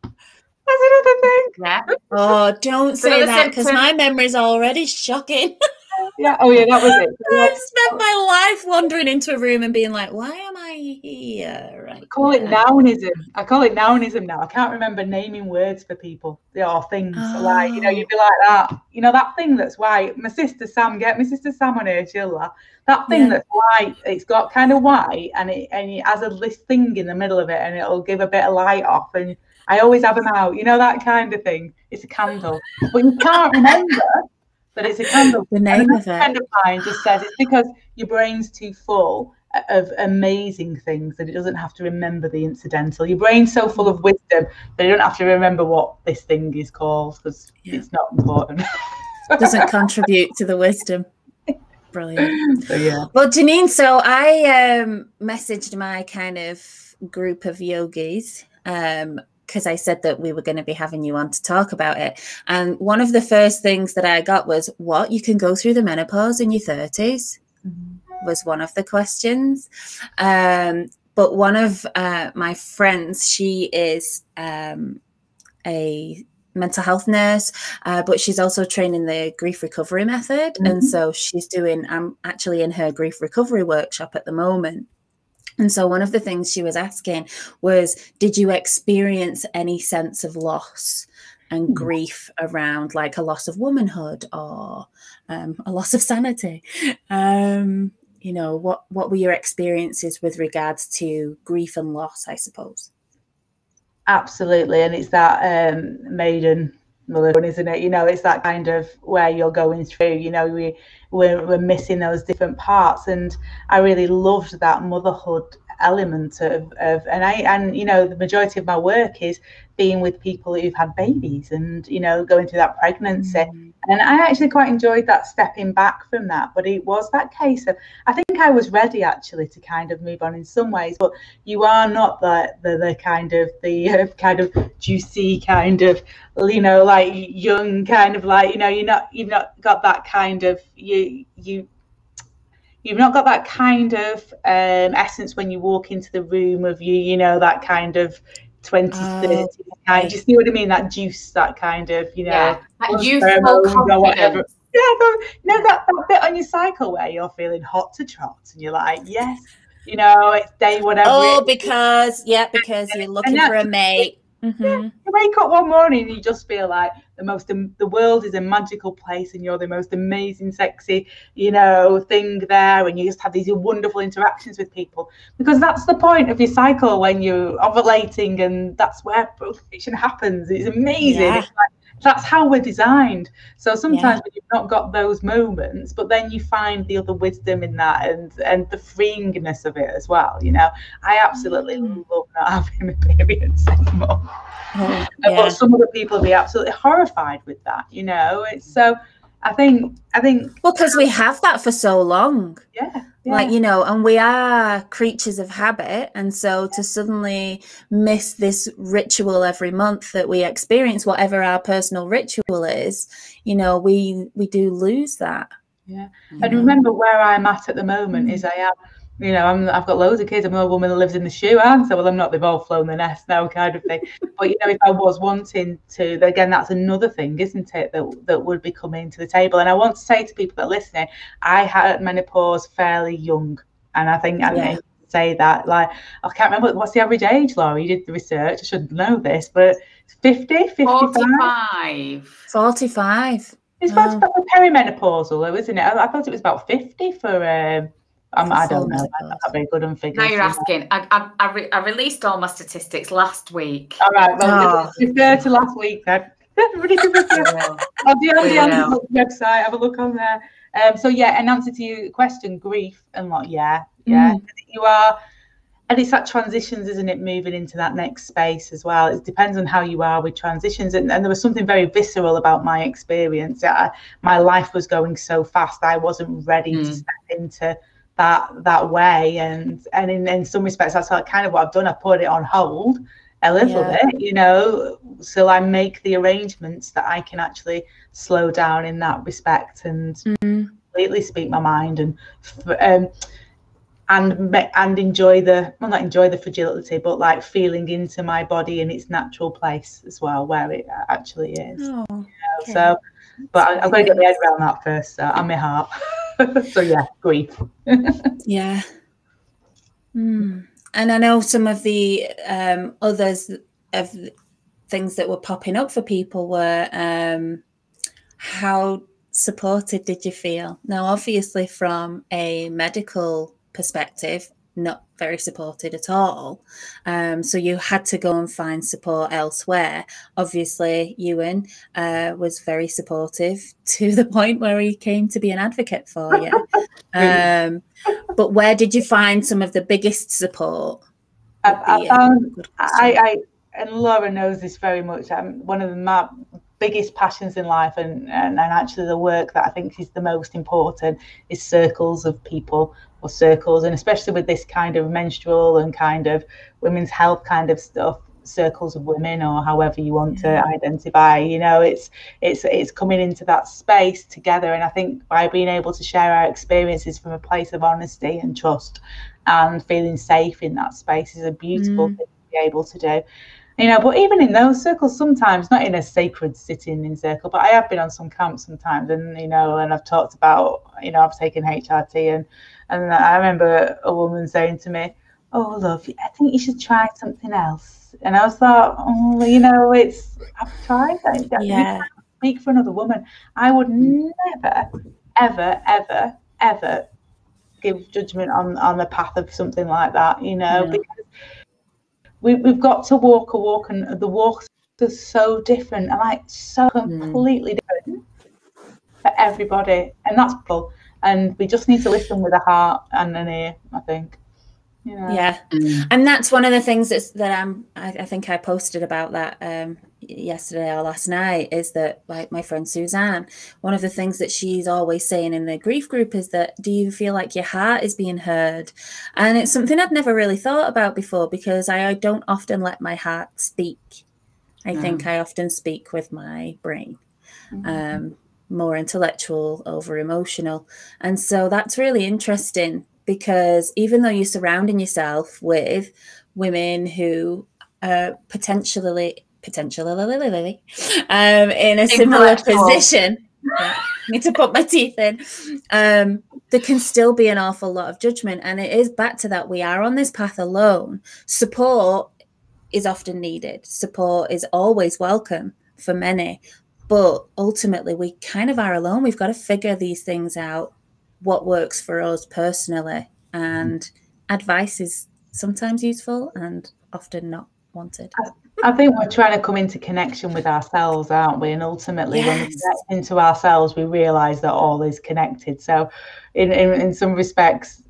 That's another thing. Yeah. Oh, don't say that because my memory's already shocking. yeah. Oh, yeah, that was it. I've spent my life wandering into a room and being like, why am I here? Right I call it nounism. I call it nounism now. I can't remember naming words for people or things. Oh. Like, you know, you'd be like that. You know, that thing that's white. My sister Sam, get my sister Sam on here, she'll laugh. That thing yeah. that's white, it's got kind of white and it and it has a this thing in the middle of it and it'll give a bit of light off. And I always have them out. You know, that kind of thing. It's a candle. But you can't remember but it's a candle. The name of it. friend of mine just said it's because your brain's too full of amazing things that it doesn't have to remember the incidental. Your brain's so full of wisdom that you don't have to remember what this thing is called because yeah. it's not important. doesn't contribute to the wisdom. Brilliant. So, yeah. Well, Janine, so I um, messaged my kind of group of yogis um, because I said that we were going to be having you on to talk about it. And one of the first things that I got was, What? You can go through the menopause in your 30s? Mm-hmm. Was one of the questions. Um, but one of uh, my friends, she is um, a mental health nurse, uh, but she's also training the grief recovery method. Mm-hmm. And so she's doing, I'm actually in her grief recovery workshop at the moment. And so, one of the things she was asking was, Did you experience any sense of loss and mm. grief around like a loss of womanhood or um, a loss of sanity? Um, you know, what, what were your experiences with regards to grief and loss, I suppose? Absolutely. And it's that um, maiden mother, isn't it? You know, it's that kind of where you're going through, you know, we, we're, we're missing those different parts. And I really loved that motherhood element of, of and I and you know the majority of my work is being with people who've had babies and you know going through that pregnancy mm. and I actually quite enjoyed that stepping back from that but it was that case of I think I was ready actually to kind of move on in some ways but you are not the the, the kind of the uh, kind of juicy kind of you know like young kind of like you know you're not you've not got that kind of you you you've not got that kind of um, essence when you walk into the room of you, you know, that kind of 20s, Oh, 30s kind. Do you see what I mean? That juice, that kind of, you know, Yeah, that youthful pheromones or whatever. confidence. Yeah, you know that, that bit on your cycle where you're feeling hot to trot and you're like, yes, you know, it's day whatever. Oh, because yeah, because you're looking for a mate. Mhm. you wake up one morning and you just feel like the most the world is a magical place and you're the most amazing sexy you know thing there and you just have these wonderful interactions with people because that's the point of your cycle when you're ovulating and that's where procreation happens it's amazing Yeah. it's like, that's how we're designed. So sometimes when you've not got those moments but then you find the other wisdom in that and and the freeingness of it as well you know? I absolutely Mm. love not having periods anymore. Oh, yeah. but some other people be absolutely horrified with that you know? It's so i think i think Well, because we have that for so long. yeah, yeah. like you know and we are creatures of habit and so to suddenly miss this ritual every month that we experience whatever our personal ritual is you know we we do lose that Yeah. and remember where i'm at at the moment is mm. i am you know I'm, i've got loads of kids. I'm a woman that lives in the shoe and so well i'm not they've all flown the nest now kind of thing. But you know if i was wanting to again that's another thing isn't it that that would be coming to the table. And i want to say to people that are listening i had menopause fairly young and i think i Yeah. need say that like i can't remember what's the average age laura? You did the research i should know this but 50 55 45. 45 it's about Oh. about perimenopausal though isn't it? I, I thought it was about 50 for um I'm, I don't know. I'm menopause. not very good on figures. Now you're asking. I, I, I, re- I released all my statistics last week. All right, well, Oh. refer to last week then. Everybody can refer. I'll be on the We Antidote will. website. Have a look on there. Um, so yeah, in answer to your question, grief and what? Yeah, yeah. Mm. You are, and it's that transitions, isn't it? Moving into that next space as well. It depends on how you are with transitions, and, and there was something very visceral about my experience. I, my life was going so fast, I wasn't ready to Mm. step into that that way, and and in, in some respects, that's like kind of what I've done. I put it on hold a little Yeah. bit, you know, so I make the arrangements that I can actually slow down in that respect and Mm. completely speak my mind and um, and and enjoy the well not enjoy the fragility but like feeling into my body in its natural place as well where it actually is Oh, you know, okay. so but I, I've got to get my head around that first so, and my heart. So yeah grief. Yeah. Mm. and i know some of the um others of things that were popping up for people were um how supported did you feel? Now obviously from a medical perspective not very supported at all. Um, so you had to go and find support elsewhere. Obviously ewan uh, was very supportive to the point where he came to be an advocate for you. Um, but where did you find some of the biggest support? I, I found I. I and Laura knows this very much. I'm one of the my biggest passions in life, and, and and actually the work that I think is the most important is circles of people or circles, and especially with this kind of menstrual and kind of women's health kind of stuff circles of women or however you want to identify you know it's it's it's coming into that space together. And i think by being able to share our experiences from a place of honesty and trust and feeling safe in that space is a beautiful Mm. thing to be able to do you know but even in those circles sometimes not in a sacred sitting in circle but i have been on some camps sometimes and you know and i've talked about you know i've taken hrt and and i remember a woman saying to me oh love i think you should try something else and i was like oh you know it's i've tried that Yeah. speak for another woman i would never ever ever ever give judgment on on the path of something like that you know Yeah. because we, we've got to walk a walk and the walks are so different and like so completely different for everybody and that's cool and we just need to listen with a heart and an ear i think you know? yeah Mm. and that's one of the things that's that i'm I, I think i posted about that um yesterday or last night is that like my friend suzanne one of the things that she's always saying in the grief group is that do you feel like your heart is being heard? And it's something i'd never really thought about before because i, I don't often let my heart speak. I think i often speak with my brain um, more intellectual over emotional. And so that's really interesting because even though you're surrounding yourself with women who uh, potentially potentially um, in a similar position. need to put my teeth in. Um, there can still be an awful lot of judgment, and it is back to that we are on this path alone. Support is often needed. Support is always welcome for many, but ultimately we kind of are alone. We've got to figure these things out. What works for us personally, and advice is sometimes useful and often not wanted. I think we're trying to come into connection with ourselves, aren't we? And ultimately, yes. when we get into ourselves, we realise that all is connected. So, in, in in some respects,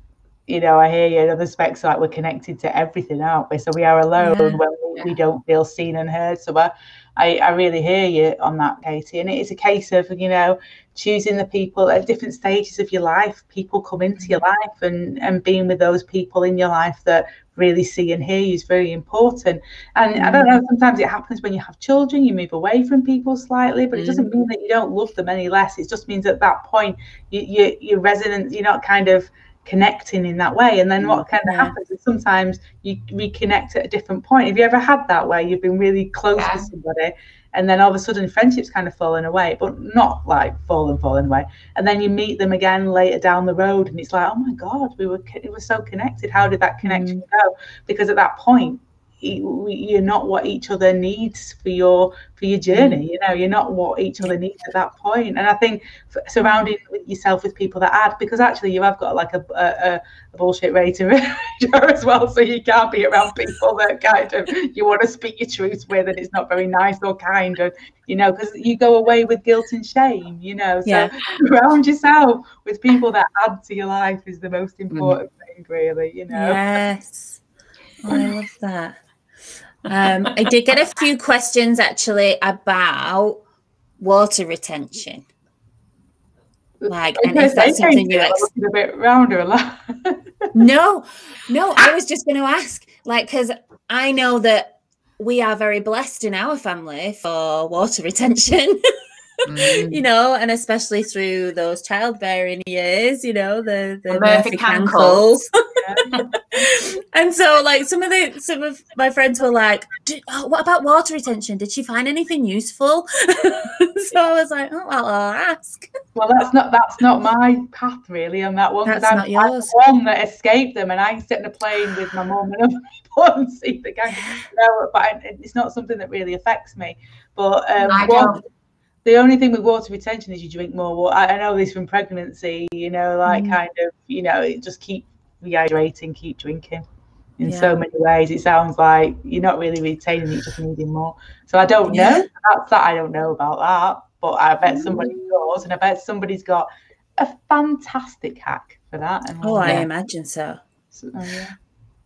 you know, I hear you. In other respects, like we're connected to everything, aren't we? So we are alone yeah. when we, we, don't feel seen and heard. So I, I, I really hear you on that, Katie. And it is a case of you know choosing the people at different stages of your life. People come into your mm-hmm. life, and and being with those people in your life that really see and hear you is very important. And mm. I don't know, sometimes it happens when you have children, you move away from people slightly, but it doesn't mm. mean that you don't love them any less. It just means at that point, you, you, your resonance, you're not kind of connecting in that way. And then what kind of yeah. happens is sometimes you reconnect at a different point. Have you ever had that where you've been really close yeah. with somebody and then all of a sudden friendships kind of fallen away, but not like fallen, fallen away. And then you meet them again later down the road, and it's like, oh my god, we were we were so connected. How did that connection mm. go? Because at that point, you're not what each other needs for your for your journey mm. you know you're not what each other needs at that point. and i think surrounding yourself with people that add because actually you have got like a, a, a bullshit rating as well so you can't be around people that kind of you want to speak your truth with and it's not very nice or kind and you know because you go away with guilt and shame you know so yeah. surround yourself with people that add to your life is the most mm. important mm. thing really you know yes oh, I love that. Um, I did get a few questions actually about water retention. Like, and if that's something you ex- a bit rounder, no, no, I was just going to ask, like, because I know that we are very blessed in our family for water retention. Mm. you know, and especially through those childbearing years, you know, the the Murphy cankles. and so, like, some of the some of my friends were like, oh, "What about water retention? Did she find anything useful?" so I was like, "Oh, well, I'll ask." Well, that's not that's not my path really on that one. That's I'm, not yours. I'm the one that escaped them, and I sit in a plane with my mum and people and see the gang. No, but it's not something that really affects me. But um, I don't the only thing with water retention is you drink more water. I, I know this from pregnancy, you know, like mm. kind of, you know, just keep rehydrating, keep drinking in yeah. so many ways. It sounds like you're not really retaining, you're just needing more. So I don't yeah. know. That's that I don't know about that. But I bet mm. somebody does, and I bet somebody's got a fantastic hack for that. And, oh, yeah. I imagine so. so oh, yeah.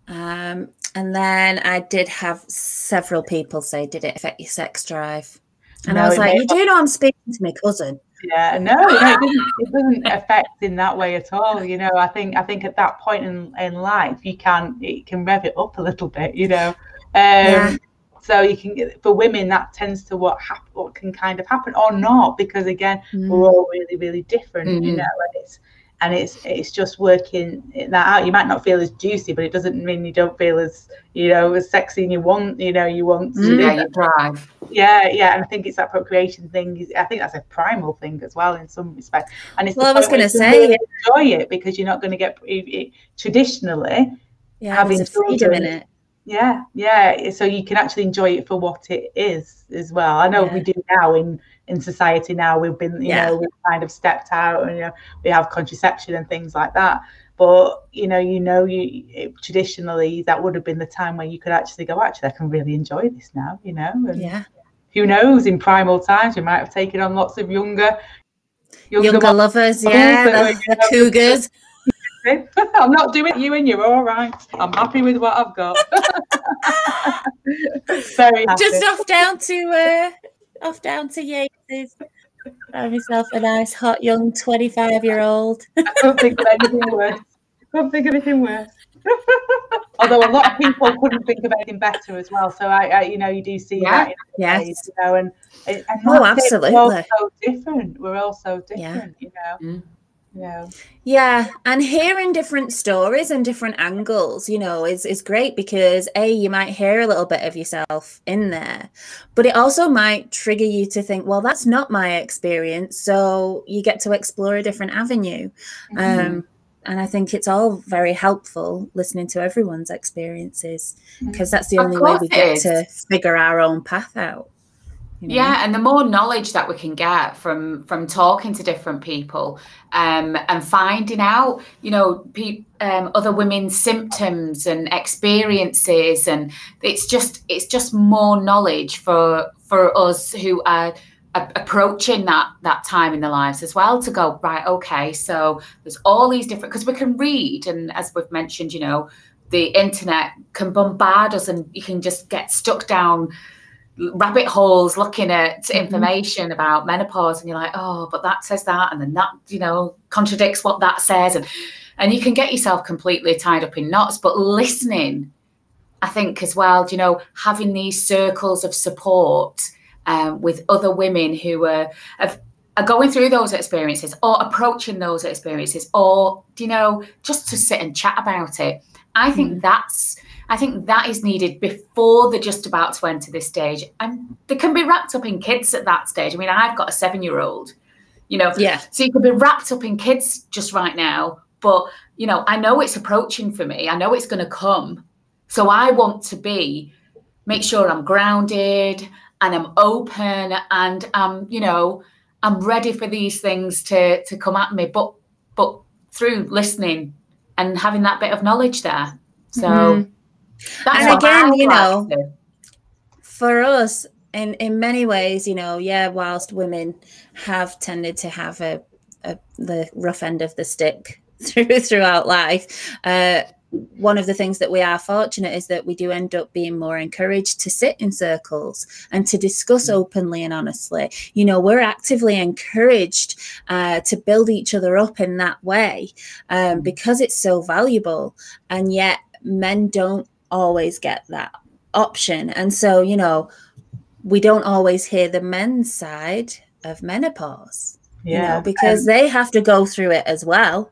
Um, and then I did have several people say, "Did it affect your sex drive?" And no, I was like, you do know I'm speaking to my cousin. Yeah, no, no it, doesn't, it doesn't affect in that way at all. You know, I think I think at that point in, in life, you can it can rev it up a little bit. You know, um, yeah. so you can get for women that tends to what happen, what can kind of happen or not because again, mm. we're all really really different. Mm. You know, and it's and it's it's just working that out. You might not feel as juicy, but it doesn't mean you don't feel as you know as sexy and you want you know you want to mm, yeah, you drive. Yeah, yeah, and I think it's that procreation thing. I think that's a primal thing as well in some respect. And it's well, I was going to say really enjoy it because you're not going to get it, it, traditionally yeah, having freedom in it. Yeah, yeah. So you can actually enjoy it for what it is as well. I know yeah. we do now in in society now we've been you yeah. know we've kind of stepped out and you know we have contraception and things like that but you know you know you it, traditionally that would have been the time when you could actually go actually i can really enjoy this now you know and yeah who knows in primal times you might have taken on lots of younger younger, younger lovers yeah the, the cougars I'm not doing you and you're all right. I'm happy with what I've got. Very happy. Just off down to uh, off down to Yates's. Have myself a nice, hot, young 25 year old. I couldn't think of anything worse. I couldn't think of anything worse. Although a lot of people couldn't think of anything better as well. So I, I you know, you do see yeah. that. yes. Days, you know, and, and oh, absolutely. We're all so different. We're all so different. Yeah. You know. Mm. Yeah. Yeah, and hearing different stories and different angles, you know, is is great because a you might hear a little bit of yourself in there, but it also might trigger you to think, well, that's not my experience, so you get to explore a different avenue. Mm-hmm. Um, and I think it's all very helpful listening to everyone's experiences because that's the only way we get is. to figure our own path out. You know? Yeah, and the more knowledge that we can get from from talking to different people um, and finding out, you know, pe- um, other women's symptoms and experiences, and it's just it's just more knowledge for for us who are approaching that that time in their lives as well to go right. Okay, so there's all these different because we can read, and as we've mentioned, you know, the internet can bombard us, and you can just get stuck down rabbit holes looking at Mm-hmm. information about menopause and you're like oh but that says that and then that you know contradicts what that says and and you can get yourself completely tied up in knots but listening i think as well you know having these circles of support um, with other women who are, are going through those experiences or approaching those experiences or you know just to sit and chat about it i think that's I think that is needed before they're just about to enter this stage. And they can be wrapped up in kids at that stage. I mean, I've got a seven year old, you know, Yeah. so you could be wrapped up in kids just right now. But, you know, I know it's approaching for me, I know it's going to come. So I want to be, make sure I'm grounded and I'm open and I'm, you know, I'm ready for these things to to come at me, but but through listening and having that bit of knowledge there. So Mhm. That's And again, you know, for us in in many ways you know yeah whilst women have tended to have a, a the rough end of the stick through throughout life uh one of the things that we are fortunate is that we do end up being more encouraged to sit in circles and to discuss openly and honestly. You know, we're actively encouraged uh, to build each other up in that way um, because it's so valuable. And yet, men don't always get that option. And so, you know, we don't always hear the men's side of menopause, you know, because they have to go through it as well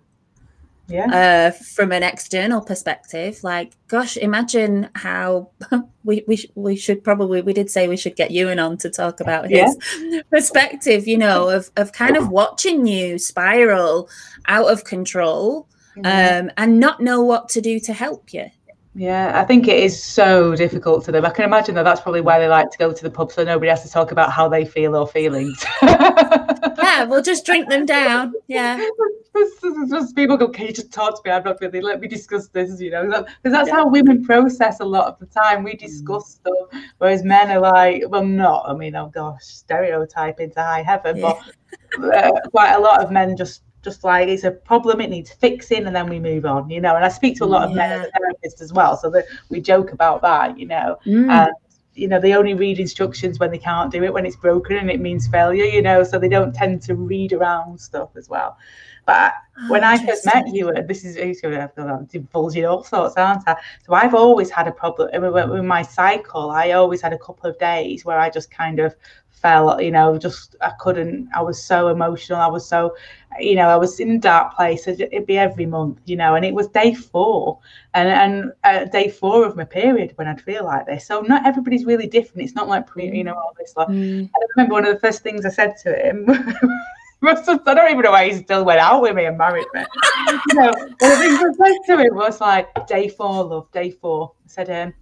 yeah. uh, from an external perspective. Like, gosh, imagine how we we, sh- we should probably we did say we should get Ewan on to talk about his perspective, you know, of of kind of watching you spiral out of control Mhm. um, and not know what to do to help you. Yeah, I think it is so difficult to them. I can imagine that that's probably why they like to go to the pub so nobody has to talk about how they feel or feelings. Yeah, we'll just drink them down. Yeah. just, people go, can you just talk to me? I'm not really, let me discuss this, you know, because that's how women process a lot of the time. We discuss stuff, whereas men are like, well, not, I mean, oh gosh, stereotyping to high heaven, but uh, quite a lot of men just just like it's a problem it needs fixing and then we move on you know and i speak to a lot of men as as well so that we joke about that you know Mm. and you know they only read instructions when they can't do it when it's broken and it means failure you know so they don't tend to read around stuff as well but when I first met you, and this is who's going to divulging all sorts, aren't I? So I've always had a problem with, with my cycle. I always had a couple of days where I just kind of fell, you know, just I couldn't. I was so emotional. I was so, you know, I was in a dark place. It'd be every month, you know, and it was day four, and and uh, day four of my period when I'd feel like this. So not everybody's really different. It's not like pre, you know, all this. Like, Mm. I remember one of the first things I said to him. I don't even know why he still went out with me and married me. you know, one of the things I said to him was like, "Day four, love, day four. I said, um,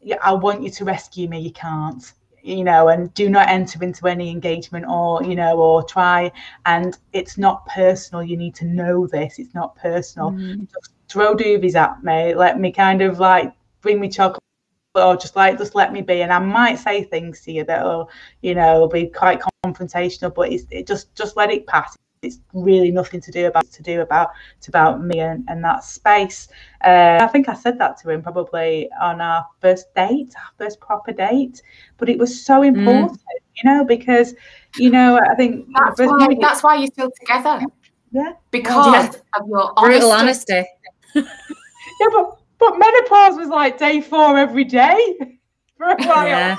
"Yeah, I want you to rescue me. You can't, you know, and do not enter into any engagement or you know, or try. And it's not personal. You need to know this. It's not personal. Mm. Just throw doobies at me. Let me kind of like bring me chocolate." Or just like just let me be, and I might say things to you that will, you know, be quite confrontational. But it's it just just let it pass. It's really nothing to do about to do about it's about me and, and that space. Uh, I think I said that to him probably on our first date, our first proper date. But it was so important, you know, because you know I think That's first why, date- that's why you're still together. yeah, Because of your Brutal honesty. honesty. yeah, but but menopause was like day four every day for a while. Yeah.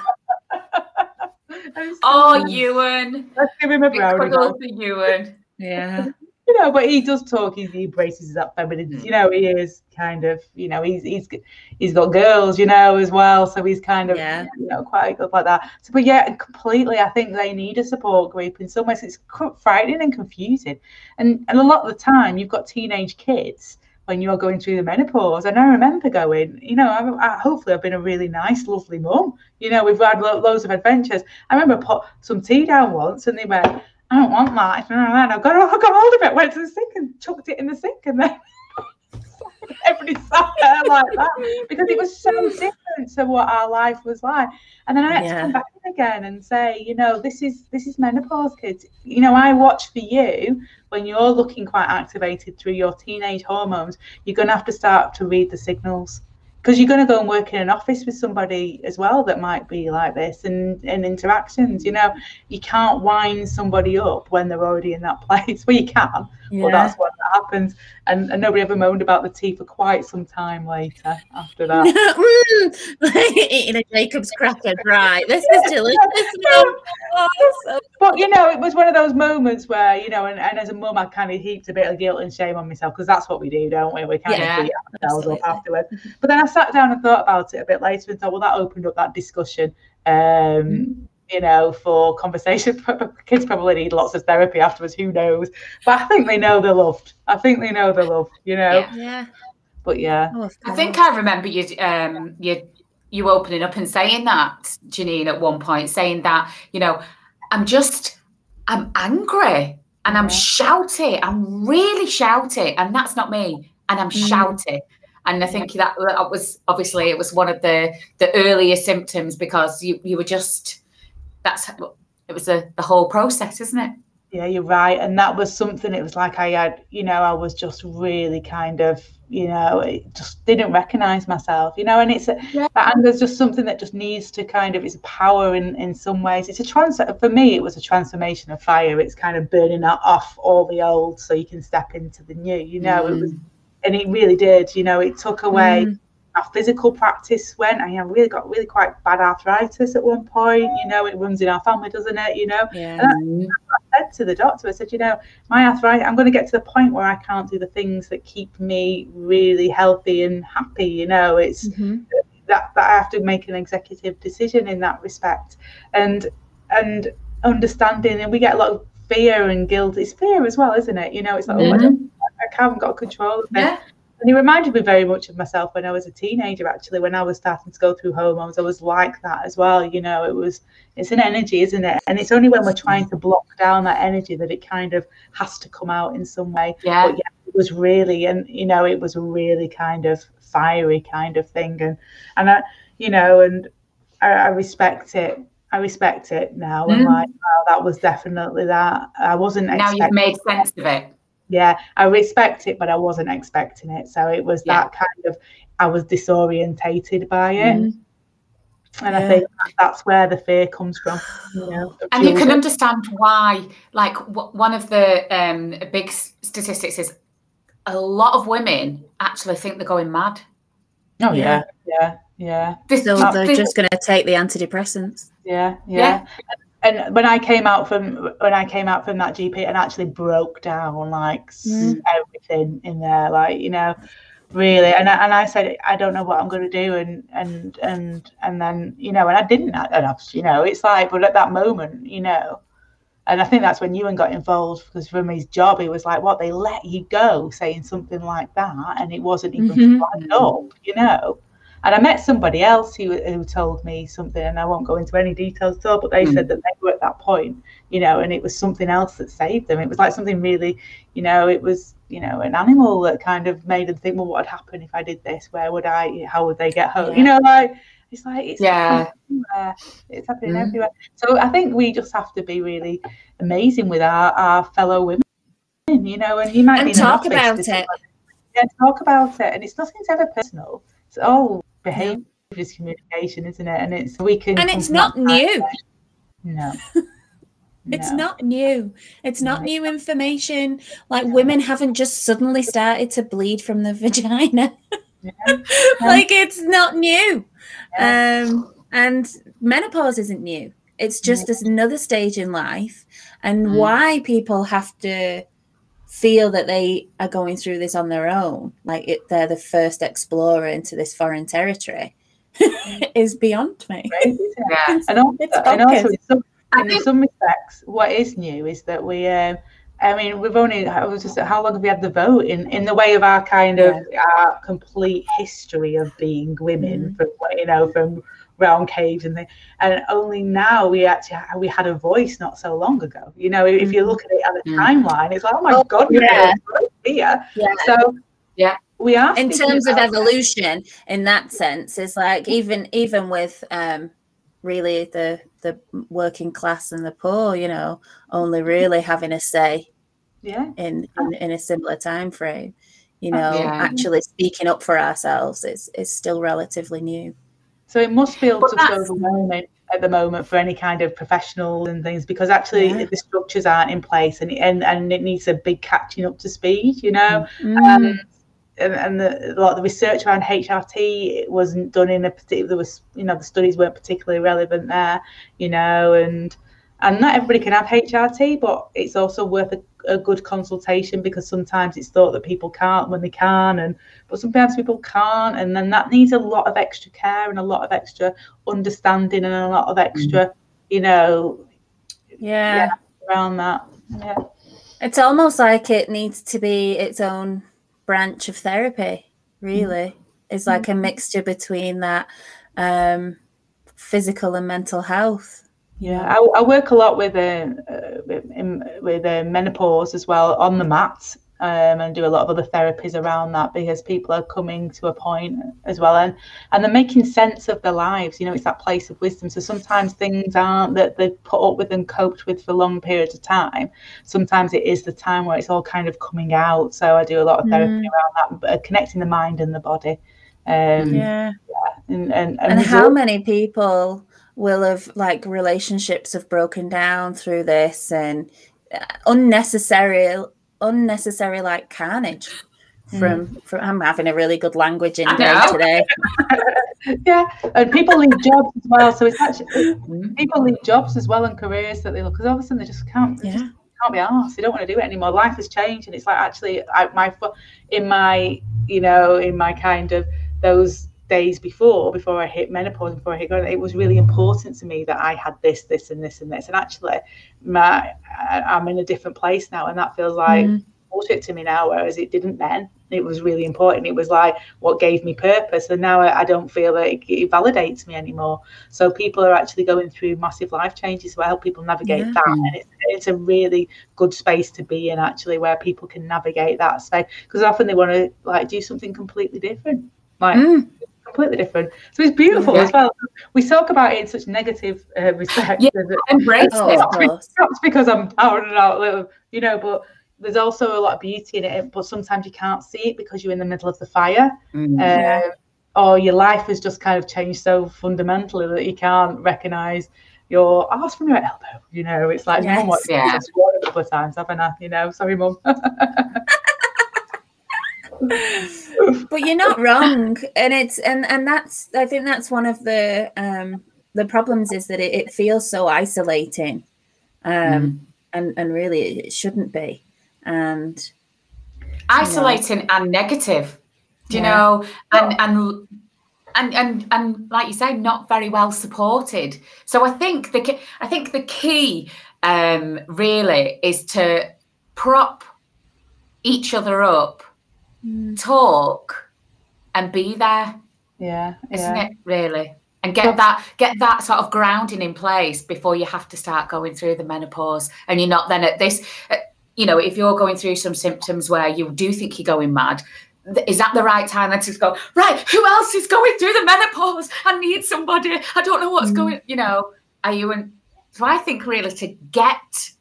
Oh, Ewan. let's give him a Big brownie. cuddle for Ewan. Yeah. you know, but he does talk. He, he embraces that feminine. Mm. You know, he is kind of, you know, he's he's he's got girls, you know, as well. So he's kind of, Yeah. you know, quite good like that. So, but yeah, completely. I think they need a support group. In some ways, it's frightening and confusing, and and a lot of the time, you've got teenage kids when you're going through the menopause. And I remember going, you know, I, I, hopefully I've been a really nice, lovely mum. You know, we've had lo- loads of adventures. I remember put some tea down once, and they went, "I don't want that." And I got, I got hold of it, went to the sink, and chucked it in the sink, and then. Everybody sat there like that because it was so different to what our life was like. And then I had Yeah. to come back in again and say, you know, this is this is menopause, kids. You know, I watch for you when you're looking quite activated through your teenage hormones. You're going to have to start to read the signals because you're going to go and work in an office with somebody as well that might be like this and and interactions. You know, you can't wind somebody up when they're already in that place. Well, you can, Yeah. but that's what happens. And, and nobody ever moaned about the tea for quite some time later after that. Mm, eating a Jacob's cracker right? This is delicious. Oh, But you know, it was one of those moments where you know, and, and as a mum, I kind of heaped a bit of guilt and shame on myself because that's what we do, don't we? We kind of beat ourselves up afterwards. But then I sat down and thought about it a bit later and thought, well, that opened up that discussion. Um, you know, for conversation. Kids probably need lots of therapy afterwards. Who knows? But I think they know they're loved. I think they know they're loved. You know. Yeah. yeah. But yeah, Oh, I think. I remember you um you you opening up and saying that, Janine, at one point, saying that, you know, I'm just I'm angry and I'm Yeah. shouting. I'm really shouting. And that's not me. And I'm Mm. shouting. And I think that, that was obviously it was one of the the earlier symptoms because you you were just that's it was the, the whole process, isn't it? Yeah, you're right. And that was something, it was like I had, you know, I was just really kind of, you know, it just didn't recognize myself, you know, and it's, a, Yeah. that anger's just something that just needs to kind of, it's power in, in some ways. It's a transfer, for me, it was a transformation of fire. It's kind of burning off all the old so you can step into the new, you know, it was, and it really did, you know, it took away Mm. Our physical practice went. I you know, really got really quite bad arthritis at one point. You know, it runs in our family, doesn't it? You know, Yeah. Mm. I said to the doctor, I said, you know, my arthritis, I'm going to get to the point where I can't do the things that keep me really healthy and happy. You know, it's Mhm. that, that I have to make an executive decision in that respect, and and understanding. And we get a lot of fear and guilt. It's fear as well, isn't it? You know, it's like, oh, I, don't, I haven't got control of it. Yeah. And he reminded me very much of myself when I was a teenager, actually, when I was starting to go through hormones. I was like that as well. You know, it was, it's an energy, isn't it? And it's only when we're trying to block down that energy that it kind of has to come out in some way. Yeah. But yeah, it was really, and, you know, it was a really kind of fiery kind of thing. And, and I, you know, and I, I respect it. I respect it now. And Mm. like, wow, that was definitely that. I wasn't Now you've made sense of it. Yeah i respect it but i wasn't expecting it so it was Yeah. that kind of i was disorientated by it Mhm. and i think that's where the fear comes from you know and you can children. understand why like w- one of the um big s- statistics is a lot of women actually think they're going mad oh Yeah. yeah yeah yeah this, So they're just going to take the antidepressants. yeah Yeah. yeah and when i came out from when i came out from that gp and actually broke down like Mm. everything in there like you know really and I, and I said I don't know what I'm going to do and and and and then you know and I didn't and I, you know it's like but at that moment you know and I think that's when Ewan got involved because from his job he was like what they let you go saying something like that and it wasn't even Mhm. flagged up you know and I met somebody else who who told me something and I won't go into any details at all but they Mm. said that they were at that point you know and it was something else that saved them it was like something really you know it was you know an animal that kind of made them think well what would happen if i did this where would i how would they get home you know like it's like it's Yeah. happening everywhere. it's happening Mm. everywhere so i think we just have to be really amazing with our, our fellow women you know and you might And be in an talk about it. yeah talk about it and it's nothing's ever personal it's all behavior is communication isn't it and it's we can And it's not new. no It's No. not new. It's not No. new information. Like women haven't just suddenly started to bleed from the vagina. Yeah. like it's not new. Yeah. Um, and menopause isn't new. It's just this another stage in life, and Mm. why people have to feel that they are going through this on their own, like it, they're the first explorer into this foreign territory, is beyond me. Right, yeah. and also, and also in, some, in some respects, what is new is that we. Um, I mean, we've only, I was just, how long have we had the vote in, in the way of our kind of, yeah. our complete history of being women, mm. from, you know, from round caves and things. And only now we actually we had a voice not so long ago. You know, if you look at it at the mm. timeline, it's like, oh my oh, god, yeah. here. Yeah. So yeah, we are. In terms of evolution, that. in that sense, it's like even even with um really the the working class and the poor, you know, only really having a say. Yeah. In in, in a similar time frame you know, yeah. actually speaking up for ourselves is is still relatively new. So it must feel just overwhelming at the moment for any kind of professional and things because actually yeah. the structures aren't in place and, and and it needs a big catching up to speed, you know. Mm. Um, and, and the, like the research around HRT it wasn't done in a particular there was you know the studies weren't particularly relevant there, you know, and and not everybody can have HRT, but it's also worth a a good consultation because sometimes it's thought that people can't when they can and but sometimes people can't and then that needs a lot of extra care and a lot of extra understanding and a lot of extra mm. you know yeah. yeah around that yeah it's almost like it needs to be its own branch of therapy really mm. it's like a mixture between that um physical and mental health yeah, I, I, work a lot with uh, in, with uh, menopause as well on the mat, um, and do a lot of other therapies around that because people are coming to a point as well, and and they're making sense of their lives. You know, it's that place of wisdom. So sometimes things aren't that they've put up with and coped with for long periods of time. Sometimes it is the time where it's all kind of coming out. So I do a lot of therapy mm. around that, uh, connecting the mind and the body. Um, yeah. yeah. And, and, and, and how many people will have like relationships have broken down through this and uh, unnecessary unnecessary like carnage from mm. from I'm having a really good language in day today. yeah, and people leave jobs as well. So it's actually hmm. people leave jobs as well and careers that they look because all of a sudden they just can't. They yeah. Just can't be asked. They don't want to do it anymore. Life has changed, and it's like actually, I, my in my you know in my kind of those days before, before I hit menopause, before I hit, it was really important to me that I had this, this, and this, and this. And actually, my I'm in a different place now, and that feels like mm. bullshit to me now. Whereas it didn't then. It was really important. It was like what gave me purpose, and now I, I don't feel that it, it, validates me anymore. So people are actually going through massive life changes. So I help people navigate yeah. that, and it's, it's a really good space to be in actually, where people can navigate that space because often they want to like do something completely different, like. Mm completely different. So it's beautiful yeah. as well. We talk about it in such negative uh, respect. Yeah, embrace it. Not because I'm out and out, little, you know, but there's also a lot of beauty in it. But sometimes you can't see it because you're in the middle of the fire. Mm-hmm. Um, or your life has just kind of changed so fundamentally that you can't recognize your ass from your elbow. You know, it's like, yes, mum, yeah. a couple of times, haven't I? You know, sorry, mum. but you're not wrong. And it's and and that's i think that's one of the um the problems is that it, it feels so isolating um mm. and and really it shouldn't be. And isolating you know, and negative you yeah. know? And and and and and like you say not very well supported. So i think the i think the key um really is to prop each other up mm. talk and be there. Yeah. Isn't yeah. it really? And get that get that sort of grounding in place before you have to start going through the menopause. And you're not then at this uh, you know, if you're going through some symptoms where you do think you're going mad, is that the right time then to go, right, who else is going through the menopause? I need somebody. I don't know what's mm. going, you know, are you in so I think really to get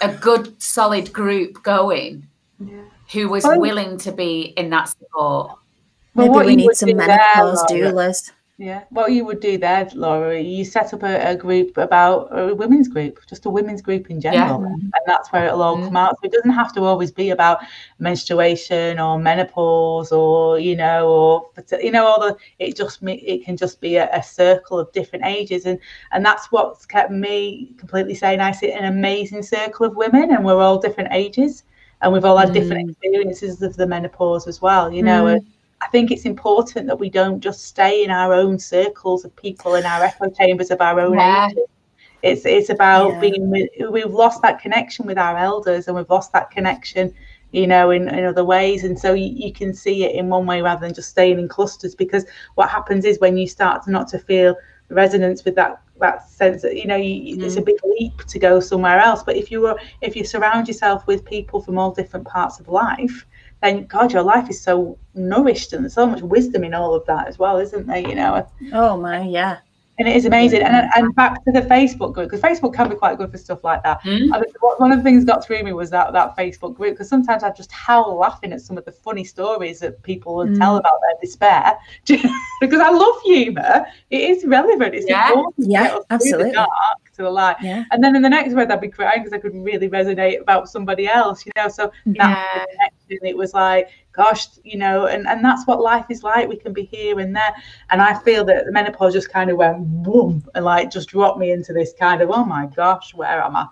a good solid group going yeah who was oh. willing to be in that support. Maybe we need some menopause doulas. Yeah, what you would do there, Laura, you set up a, a, group about a women's group, just a women's group in general, yeah. and that's where it'll all mm. come out. So it doesn't have to always be about menstruation or menopause or you know or you know all the. It just it can just be a, a circle of different ages, and and that's what's kept me completely sane. I sit in an amazing circle of women, and we're all different ages and we've all had mm. different experiences of the menopause as well, you know. Mm. And I think it's important that we don't just stay in our own circles of people in our echo chambers of our own yeah. It's it's about yeah. being with, we've lost that connection with our elders and we've lost that connection, you know, in, in other ways. And so you, you can see it in one way rather than just staying in clusters because what happens is when you start to not to feel resonance with that that sense that you know you, mm. it's a mm. big leap to go somewhere else but if you were if you surround yourself with people from all different parts of life then God, your life is so nourished and there's so much wisdom in all of that as well, isn't there? You know. Oh my, yeah and it is amazing. And and back to the Facebook group because Facebook can be quite good for stuff like that. Mm. I mean, one of the things that got through me was that that Facebook group because sometimes I just howl laughing at some of the funny stories that people would mm. tell about their despair because I love humour. It is relevant. It's yeah, yeah, absolutely. dark to the light. Yeah. And then in the next word, I'd be crying because I could really resonate about somebody else. You know, so yeah. It was like gosh, you know, and, and that's what life is like. We can be here and there. And I feel that the menopause just kind of went boom and like just dropped me into this kind of, oh my gosh, where am I?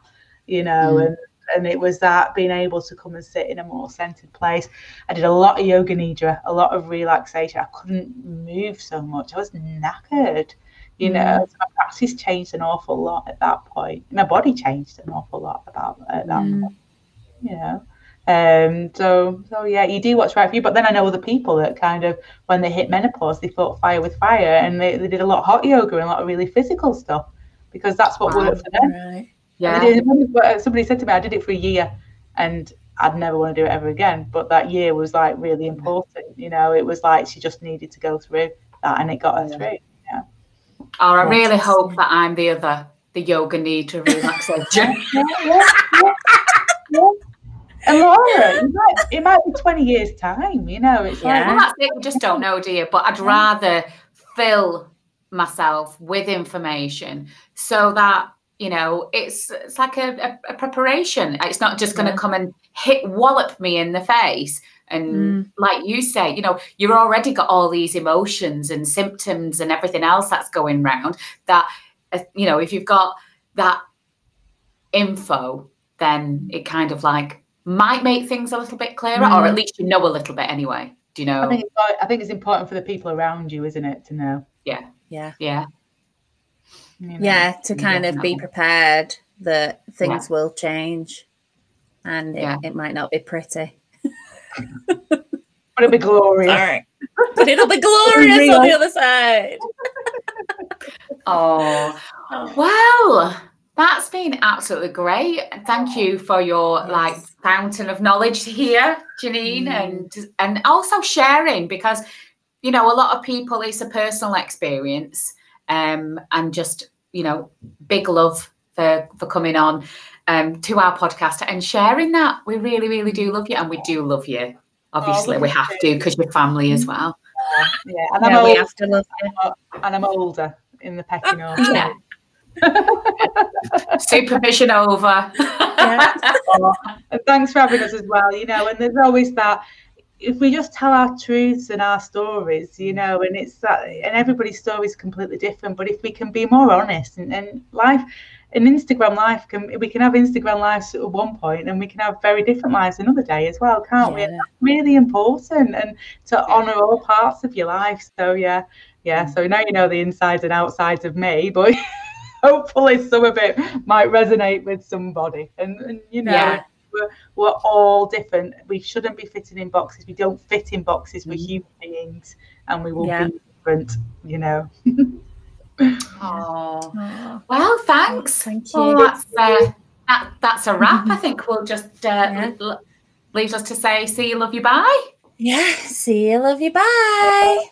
You know, mm. and and it was that being able to come and sit in a more centered place. I did a lot of yoga nidra, a lot of relaxation. I couldn't move so much. I was knackered, you know. Mm. So my practice changed an awful lot at that point. My body changed an awful lot about at that mm. point, you know. Um, so, so yeah, you do what's right for you. But then I know other people that kind of, when they hit menopause, they fought fire with fire, and they, they did a lot of hot yoga and a lot of really physical stuff because that's what wow. worked for them. Right. Yeah. Did, somebody said to me, I did it for a year, and I'd never want to do it ever again. But that year was like really important. You know, it was like she just needed to go through that, and it got her yeah. through. Yeah. Oh, I really hope that I'm the other, the yoga nidra relaxation. yeah, yeah, yeah, and Laura, it might, it might be 20 years' time, you know. It's yeah. like, well, that's it. We just don't know, do you? But I'd rather fill myself with information so that you know it's it's like a, a, a preparation it's not just going to yeah. come and hit wallop me in the face and mm. like you say you know you've already got all these emotions and symptoms and everything else that's going round that uh, you know if you've got that info then it kind of like might make things a little bit clearer, mm. or at least you know a little bit anyway. Do you know? I think it's, I think it's important for the people around you, isn't it, to know? Yeah, yeah, yeah, you know? yeah. To kind yeah, of be prepared that things yeah. will change, and it, yeah. it might not be pretty. but it'll be glorious. All right. But it'll be glorious on the other side. oh, well, that's been absolutely great. Thank you for your yes. like fountain of knowledge here, Janine, mm. and and also sharing because you know a lot of people it's a personal experience, um, and just you know big love for for coming on um to our podcast and sharing that. We really, really do love you, and we do love you. Obviously, oh, we have to because you're family as well. Yeah, and I'm yeah, old, we have to love you. And I'm older in the pecking order. yeah. Supervision over. yeah. and thanks for having us as well. You know, and there's always that if we just tell our truths and our stories, you know, and it's that, and everybody's story is completely different. But if we can be more honest and, and life, an Instagram life can we can have Instagram lives at one point, and we can have very different lives another day as well, can't yeah. we? And that's really important, and to honour all parts of your life. So yeah, yeah. So now you know the insides and outsides of me, but. hopefully some of it might resonate with somebody. And, and you know, yeah. we're, we're all different. We shouldn't be fitting in boxes. We don't fit in boxes. We're mm. human beings and we will yeah. be different, you know. oh, well, thanks. Thank you. Well, that's, uh, that, that's a wrap. I think we'll just uh, yeah. l- leaves us to say, see you, love you, bye. Yeah, see you, love you, bye.